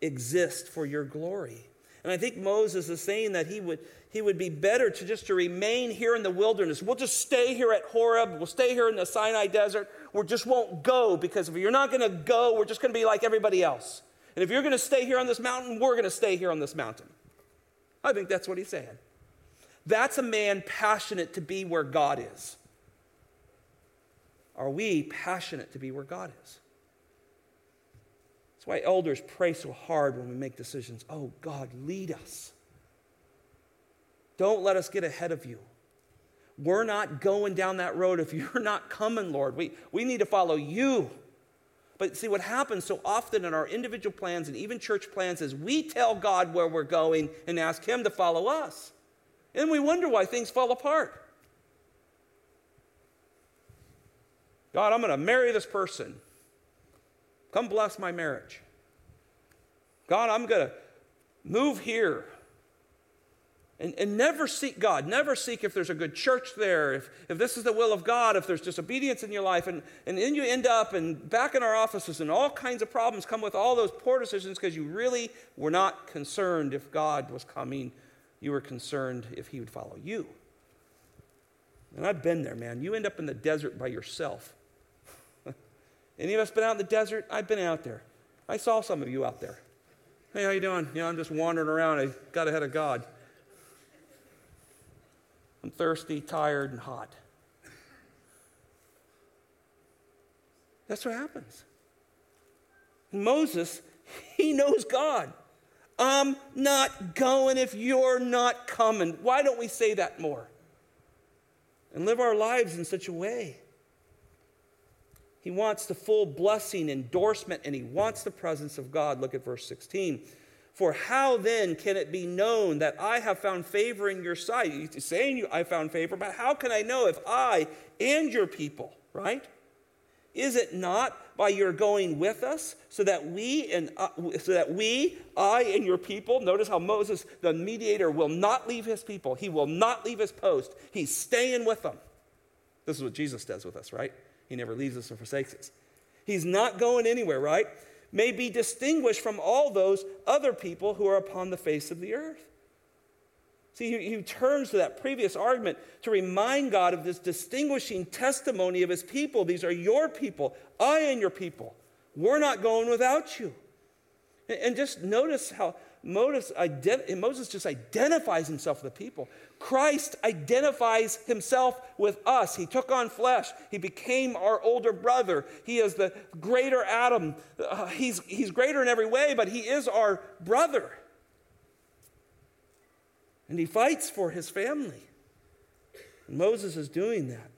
exist for your glory. And I think Moses is saying that he would, he would be better to just to remain here in the wilderness. We'll just stay here at Horeb. We'll stay here in the Sinai desert. We just won't go because if you're not going to go, we're just going to be like everybody else. And if you're going to stay here on this mountain, we're going to stay here on this mountain. I think that's what he's saying. That's a man passionate to be where God is. Are we passionate to be where God is? That's why elders pray so hard when we make decisions. Oh, God, lead us. Don't let us get ahead of you. We're not going down that road if you're not coming, Lord. We, we need to follow you. But see, what happens so often in our individual plans and even church plans is we tell God where we're going and ask Him to follow us. And we wonder why things fall apart. God, I'm going to marry this person. Come bless my marriage. God, I'm going to move here. And, and never seek God. Never seek if there's a good church there, if, if this is the will of God, if there's disobedience in your life. And, and then you end up and back in our offices, and all kinds of problems come with all those poor decisions because you really were not concerned if God was coming. You were concerned if He would follow you. And I've been there, man. You end up in the desert by yourself. Any of us been out in the desert? I've been out there. I saw some of you out there. Hey, how you doing? Yeah, I'm just wandering around. I got ahead of God. I'm thirsty, tired, and hot. That's what happens. Moses, he knows God. I'm not going if you're not coming. Why don't we say that more? And live our lives in such a way. He wants the full blessing, endorsement, and he wants the presence of God. Look at verse 16. For how then can it be known that I have found favor in your sight? He's saying I found favor, but how can I know if I and your people, right? Is it not by your going with us, so that we and uh, so that we, I and your people? Notice how Moses, the mediator, will not leave his people. He will not leave his post. He's staying with them. This is what Jesus does with us, right? He never leaves us or forsakes us. He's not going anywhere, right? May be distinguished from all those other people who are upon the face of the earth. See, he, he, turns to that previous argument to remind God of this distinguishing testimony of his people. These are your people, I and your people. We're not going without you. And, and just notice how Moses, just identifies himself with the people. Christ identifies himself with us. He took on flesh. He became our older brother. He is the greater Adam. Uh, he's, he's greater in every way, but he is our brother. And he fights for his family. And Moses is doing that.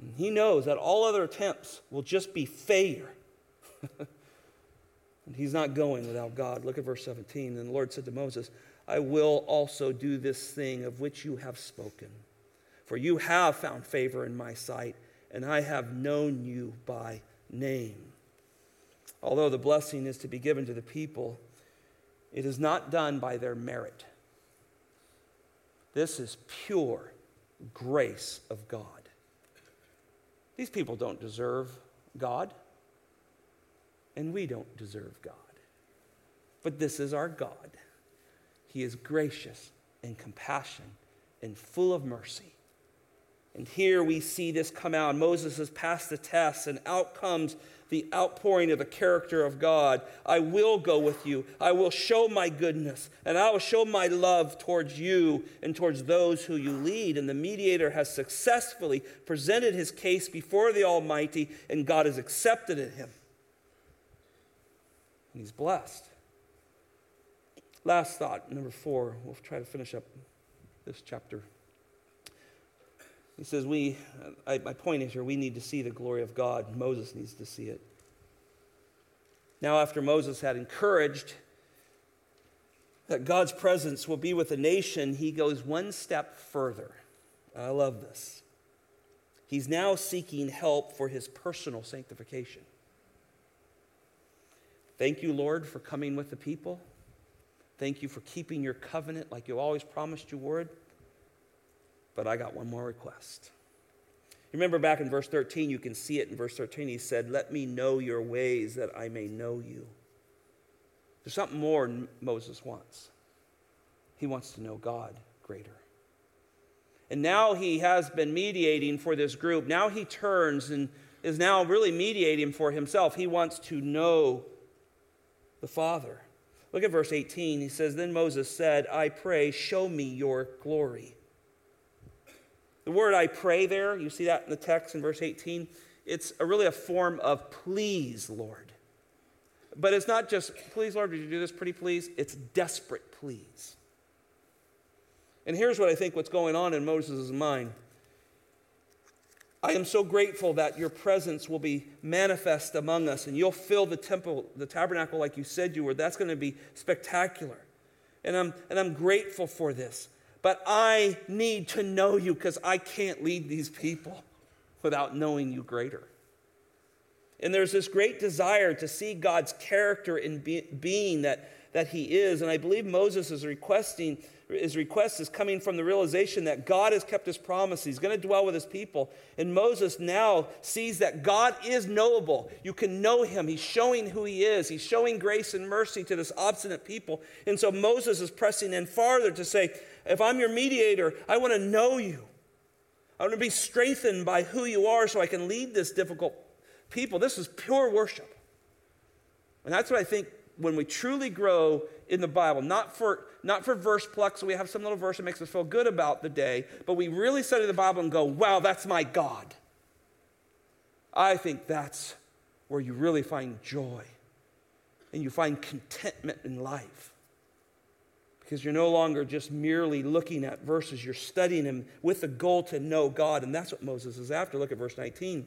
And he knows that all other attempts will just be failure. and he's not going without God. Look at verse 17. And the Lord said to Moses, I will also do this thing of which you have spoken. For you have found favor in my sight, and I have known you by name. Although the blessing is to be given to the people, it is not done by their merit. This is pure grace of God. These people don't deserve God, and we don't deserve God. But this is our God. He is gracious and compassion and full of mercy. And here we see this come out. Moses has passed the test, and out comes the outpouring of the character of God. I will go with you. I will show my goodness, and I will show my love towards you and towards those who you lead. And the mediator has successfully presented his case before the Almighty, and God has accepted him. And he's blessed. Last thought, number four. We'll try to finish up this chapter. He says, We, I, my point is here, we need to see the glory of God. Moses needs to see it. Now, after Moses had encouraged that God's presence will be with the nation, he goes one step further. I love this. He's now seeking help for his personal sanctification. Thank you, Lord, for coming with the people. Thank you for keeping your covenant like you always promised you would. But I got one more request. Remember back in verse 13, you can see it in verse 13. He said, Let me know your ways that I may know you. There's something more Moses wants. He wants to know God greater. And now he has been mediating for this group. Now he turns and is now really mediating for himself. He wants to know the Father. Look at verse 18. He says, Then Moses said, I pray, show me your glory. The word I pray there, you see that in the text in verse 18? It's a, really a form of please, Lord. But it's not just, please, Lord, would you do this pretty please? It's desperate please. And here's what I think what's going on in Moses' mind. I am so grateful that your presence will be manifest among us and you'll fill the temple, the tabernacle like you said you were. That's going to be spectacular. And I'm, and I'm grateful for this. But I need to know you because I can't lead these people without knowing you greater. And there's this great desire to see God's character in be- being that, that he is. And I believe Moses is requesting, his request is coming from the realization that God has kept his promise. He's going to dwell with his people. And Moses now sees that God is knowable. You can know him. He's showing who he is. He's showing grace and mercy to this obstinate people. And so Moses is pressing in farther to say, if I'm your mediator, I want to know you. I want to be strengthened by who you are so I can lead this difficult people. This is pure worship. And that's what I think when we truly grow in the Bible, not for, not for verse pluck, so we have some little verse that makes us feel good about the day, but we really study the Bible and go, wow, that's my God. I think that's where you really find joy and you find contentment in life. Because you're no longer just merely looking at verses, you're studying them with the goal to know God. And that's what Moses is after. Look at verse 19.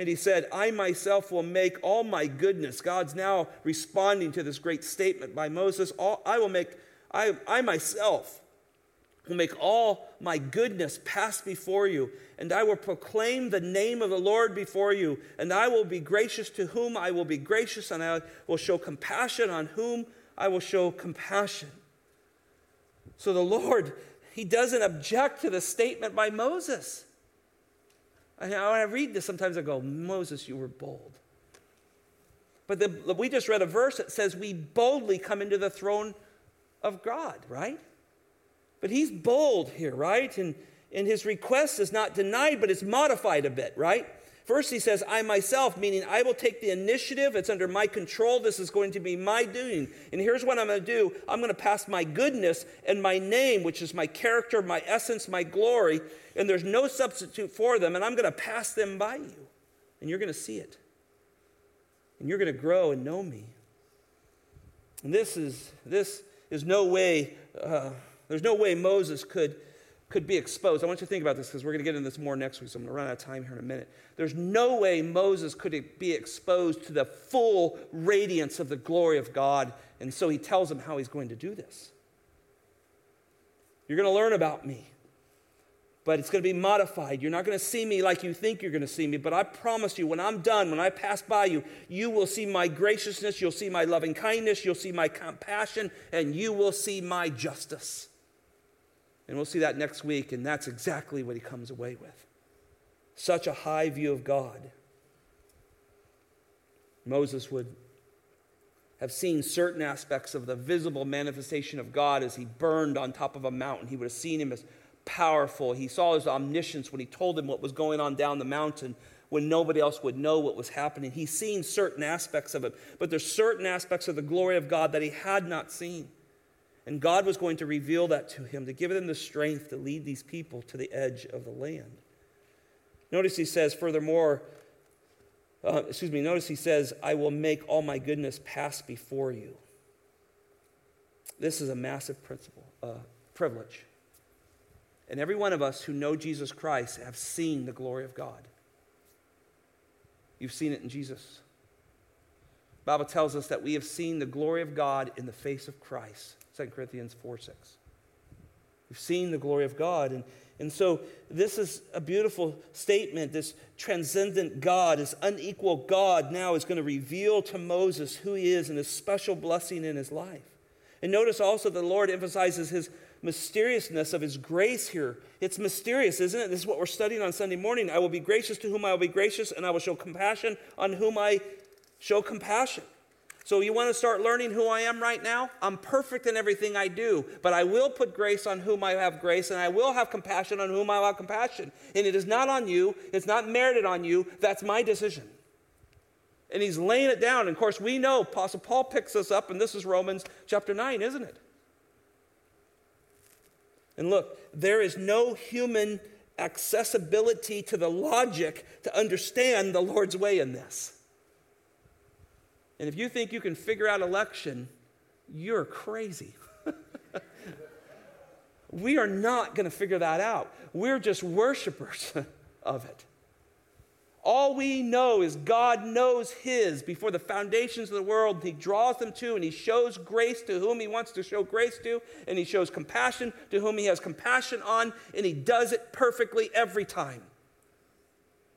And he said, I myself will make all my goodness. God's now responding to this great statement by Moses. All, I will make, I, I myself will make all my goodness pass before you, and I will proclaim the name of the Lord before you, and I will be gracious to whom I will be gracious, and I will show compassion on whom I will show compassion. So the Lord, He doesn't object to the statement by Moses. And when I read this, sometimes I go, Moses, you were bold. But the, we just read a verse that says we boldly come into the throne of God, right? But he's bold here, right? And, and his request is not denied, but it's modified a bit, right? First, he says, I myself, meaning I will take the initiative. It's under my control. This is going to be my doing. And here's what I'm going to do I'm going to pass my goodness and my name, which is my character, my essence, my glory, and there's no substitute for them, and I'm going to pass them by you. And you're going to see it. And you're going to grow and know me. And this is, this is no way, uh, there's no way Moses could could be exposed. I want you to think about this because we're going to get into this more next week, so I'm going to run out of time here in a minute. There's no way Moses could be exposed to the full radiance of the glory of God, and so he tells him how he's going to do this. You're going to learn about me, but it's going to be modified. You're not going to see me like you think you're going to see me, but I promise you, when I'm done, when I pass by you, you will see my graciousness, you'll see my loving kindness, you'll see my compassion, and you will see my justice. And we'll see that next week, and that's exactly what he comes away with. Such a high view of God. Moses would have seen certain aspects of the visible manifestation of God as he burned on top of a mountain. He would have seen him as powerful. He saw his omniscience when he told him what was going on down the mountain when nobody else would know what was happening. He's seen certain aspects of it, but there's certain aspects of the glory of God that he had not seen. And God was going to reveal that to him to give them the strength to lead these people to the edge of the land. Notice he says, furthermore, uh, excuse me, notice he says, I will make all my goodness pass before you. This is a massive principle, uh, privilege. And every one of us who know Jesus Christ have seen the glory of God. You've seen it in Jesus. The Bible tells us that we have seen the glory of God in the face of Christ. 2 Corinthians 4 6. We've seen the glory of God. And, and so this is a beautiful statement. This transcendent God, this unequal God, now is going to reveal to Moses who he is and his special blessing in his life. And notice also the Lord emphasizes his mysteriousness of his grace here. It's mysterious, isn't it? This is what we're studying on Sunday morning. I will be gracious to whom I will be gracious, and I will show compassion on whom I show compassion. So, you want to start learning who I am right now? I'm perfect in everything I do, but I will put grace on whom I have grace, and I will have compassion on whom I have compassion. And it is not on you, it's not merited on you. That's my decision. And he's laying it down. And of course, we know Apostle Paul picks us up, and this is Romans chapter 9, isn't it? And look, there is no human accessibility to the logic to understand the Lord's way in this. And if you think you can figure out election, you're crazy. we are not going to figure that out. We're just worshipers of it. All we know is God knows His before the foundations of the world. He draws them to, and He shows grace to whom He wants to show grace to, and He shows compassion to whom He has compassion on, and He does it perfectly every time.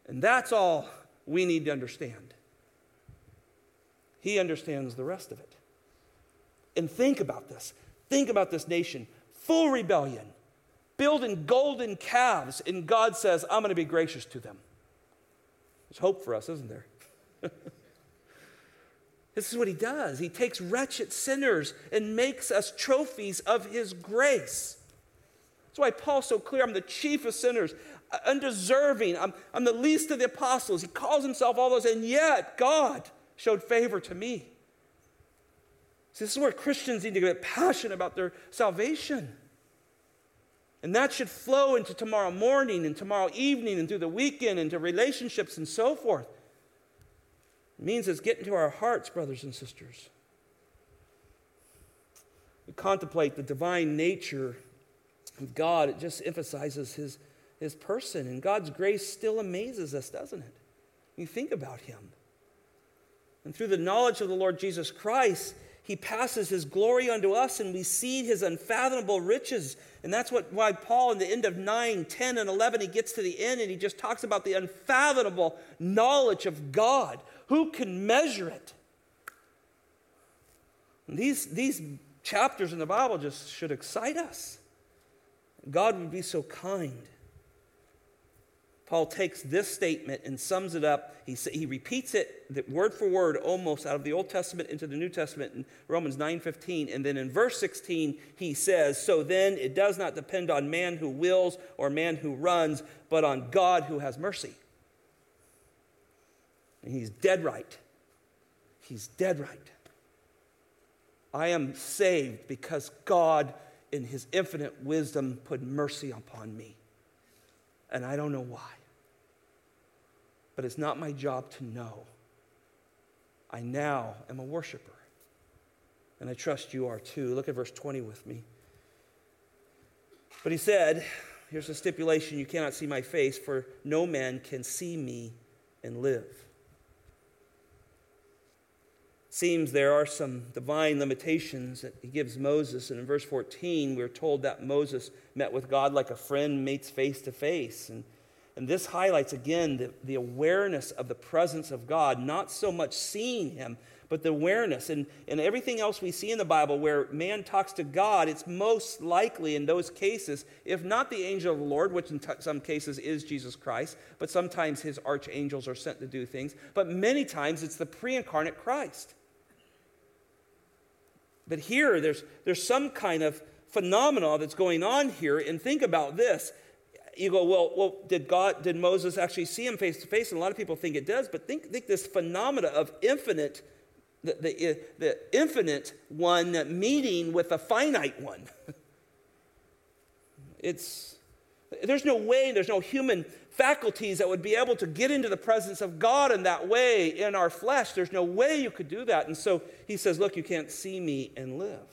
And that's all we need to understand. He understands the rest of it. And think about this. Think about this nation. Full rebellion, building golden calves, and God says, I'm going to be gracious to them. There's hope for us, isn't there? this is what he does. He takes wretched sinners and makes us trophies of his grace. That's why Paul's so clear I'm the chief of sinners, undeserving. I'm, I'm the least of the apostles. He calls himself all those, and yet God showed favor to me. See, this is where Christians need to get passionate about their salvation. And that should flow into tomorrow morning and tomorrow evening and through the weekend into relationships and so forth. It means it's getting to our hearts, brothers and sisters. We contemplate the divine nature of God, it just emphasizes his, his person. And God's grace still amazes us, doesn't it? You think about him. And through the knowledge of the Lord Jesus Christ, he passes his glory unto us and we see his unfathomable riches. And that's what, why Paul, in the end of 9, 10, and 11, he gets to the end and he just talks about the unfathomable knowledge of God. Who can measure it? These, these chapters in the Bible just should excite us. God would be so kind. Paul takes this statement and sums it up. He, he repeats it word for word almost out of the Old Testament into the New Testament in Romans 9:15 and then in verse 16 he says, "So then it does not depend on man who wills or man who runs, but on God who has mercy." And he's dead right. He's dead right. I am saved because God in his infinite wisdom put mercy upon me. And I don't know why but it's not my job to know. I now am a worshiper. And I trust you are too. Look at verse 20 with me. But he said, Here's a stipulation you cannot see my face, for no man can see me and live. Seems there are some divine limitations that he gives Moses. And in verse 14, we're told that Moses met with God like a friend meets face to face. And and this highlights again the, the awareness of the presence of God, not so much seeing Him, but the awareness. And, and everything else we see in the Bible where man talks to God, it's most likely in those cases, if not the angel of the Lord, which in t- some cases is Jesus Christ, but sometimes his archangels are sent to do things, but many times it's the pre incarnate Christ. But here, there's, there's some kind of phenomena that's going on here. And think about this you go, well, well, did God, did Moses actually see him face to face? And a lot of people think it does, but think, think this phenomena of infinite, the, the, the infinite one meeting with a finite one. it's, there's no way, there's no human faculties that would be able to get into the presence of God in that way in our flesh. There's no way you could do that. And so he says, look, you can't see me and live.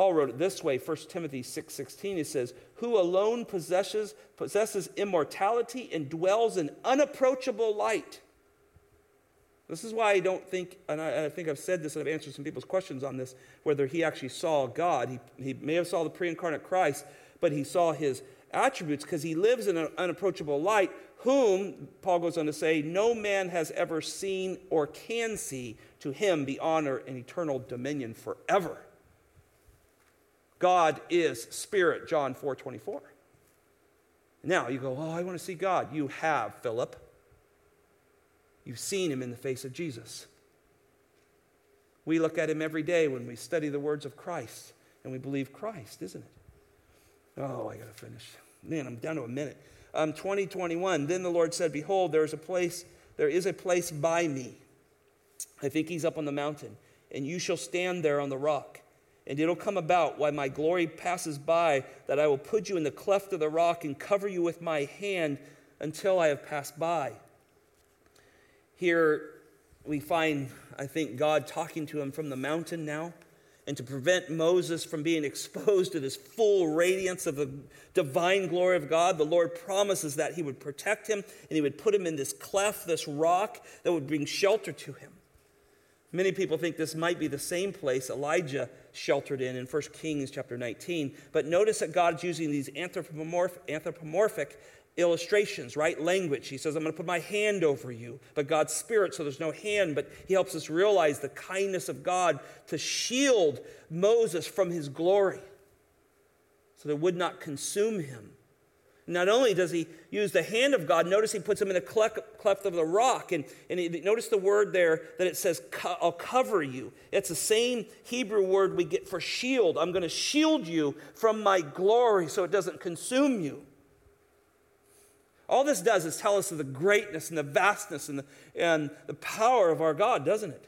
Paul wrote it this way, 1 Timothy 6:16. 6, he says, "Who alone possesses possesses immortality and dwells in unapproachable light." This is why I don't think, and I, I, think I've said this and I've answered some people's questions on this, whether he actually saw God. He, he may have saw the pre-incarnate Christ, but he saw his attributes because he lives in an unapproachable light, whom, Paul goes on to say, no man has ever seen or can see. To him be honor and eternal dominion forever. God is spirit, John 4 24. Now you go, Oh, I want to see God. You have, Philip. You've seen him in the face of Jesus. We look at him every day when we study the words of Christ and we believe Christ, isn't it? Oh, I got to finish. Man, I'm down to a minute. Um, 2021. Then the Lord said, Behold, there is a place, there is a place by me. I think he's up on the mountain, and you shall stand there on the rock. And it'll come about while my glory passes by that I will put you in the cleft of the rock and cover you with my hand until I have passed by. Here we find, I think, God talking to him from the mountain now. And to prevent Moses from being exposed to this full radiance of the divine glory of God, the Lord promises that he would protect him and he would put him in this cleft, this rock that would bring shelter to him. Many people think this might be the same place Elijah sheltered in in 1 Kings chapter 19. But notice that God's using these anthropomorphic, anthropomorphic illustrations, right? Language. He says, I'm going to put my hand over you, but God's spirit, so there's no hand, but he helps us realize the kindness of God to shield Moses from his glory so that it would not consume him. Not only does he use the hand of God, notice he puts him in a cleft of the rock. And, and he, notice the word there that it says, I'll cover you. It's the same Hebrew word we get for shield. I'm going to shield you from my glory so it doesn't consume you. All this does is tell us of the greatness and the vastness and the, and the power of our God, doesn't it?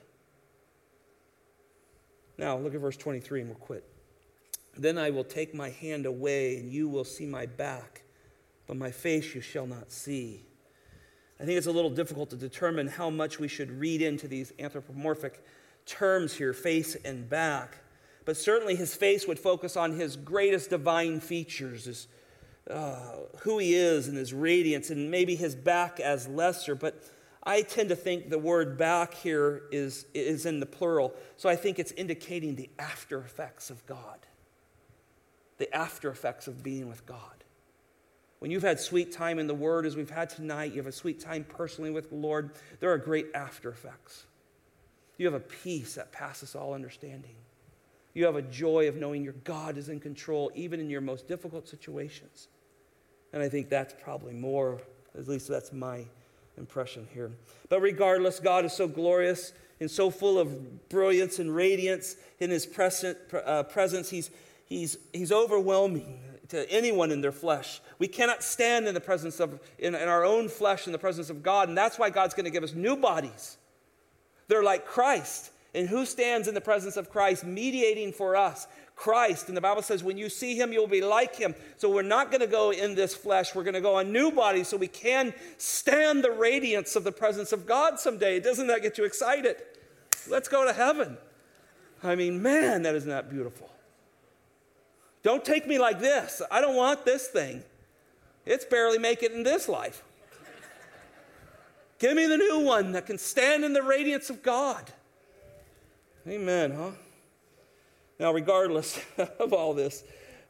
Now, look at verse 23 and we'll quit. Then I will take my hand away, and you will see my back, but my face you shall not see. I think it's a little difficult to determine how much we should read into these anthropomorphic terms here, face and back. But certainly his face would focus on his greatest divine features, his uh, who he is and his radiance, and maybe his back as lesser. But I tend to think the word back here is, is in the plural. So I think it's indicating the after effects of God, the after effects of being with God. When you've had sweet time in the Word, as we've had tonight, you have a sweet time personally with the Lord, there are great after effects. You have a peace that passes all understanding. You have a joy of knowing your God is in control, even in your most difficult situations. And I think that's probably more, at least that's my impression here. But regardless, God is so glorious and so full of brilliance and radiance in his present, uh, presence. He's, he's, he's overwhelming to anyone in their flesh. We cannot stand in the presence of, in, in our own flesh, in the presence of God. And that's why God's going to give us new bodies. They're like Christ. And who stands in the presence of Christ, mediating for us? Christ. And the Bible says, when you see him, you'll be like him. So we're not going to go in this flesh. We're going to go on new bodies so we can stand the radiance of the presence of God someday. Doesn't that get you excited? Let's go to heaven. I mean, man, that is not beautiful. Don't take me like this. I don't want this thing. It's barely make it in this life. Give me the new one that can stand in the radiance of God. Amen, huh? Now, regardless of all this,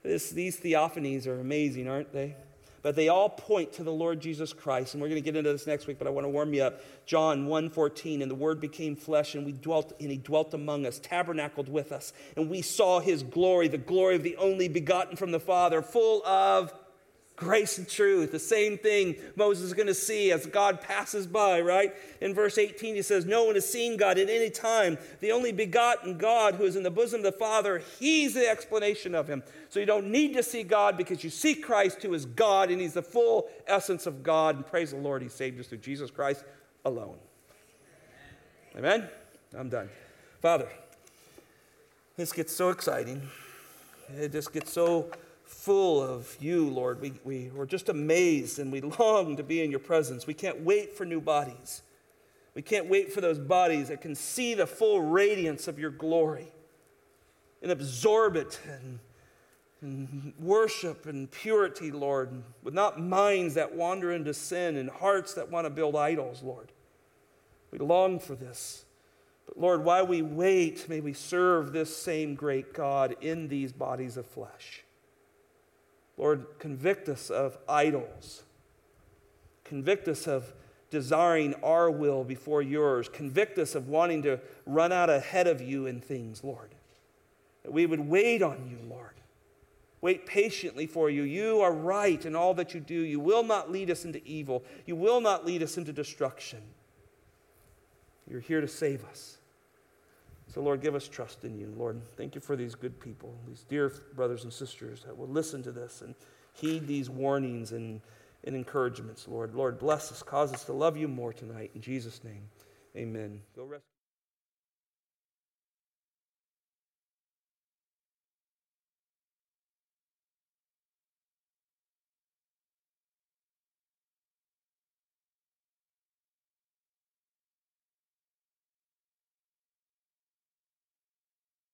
this, these theophanies are amazing, aren't they? But they all point to the Lord Jesus Christ. And we're going to get into this next week, but I want to warm you up. John 1:14, and the word became flesh, and we dwelt, and he dwelt among us, tabernacled with us, and we saw his glory, the glory of the only begotten from the Father, full of Grace and truth, the same thing Moses is going to see as God passes by, right? In verse 18, he says, No one has seen God at any time. The only begotten God who is in the bosom of the Father, he's the explanation of him. So you don't need to see God because you see Christ who is God and he's the full essence of God. And praise the Lord, he saved us through Jesus Christ alone. Amen? I'm done. Father, this gets so exciting. It just gets so full of you, Lord. We, we, we're just amazed and we long to be in your presence. We can't wait for new bodies. We can't wait for those bodies that can see the full radiance of your glory and absorb it and, and worship and purity, Lord, with not minds that wander into sin and hearts that want to build idols, Lord. We long for this. But Lord, while we wait, may we serve this same great God in these bodies of flesh. Lord, convict us of idols. Convict us of desiring our will before yours. Convict us of wanting to run out ahead of you in things, Lord. That we would wait on you, Lord. Wait patiently for you. You are right in all that you do. You will not lead us into evil, you will not lead us into destruction. You're here to save us. So, Lord, give us trust in you. Lord, thank you for these good people, these dear brothers and sisters that will listen to this and heed these warnings and, and encouragements, Lord. Lord, bless us. Cause us to love you more tonight. In Jesus' name, amen. Go rest.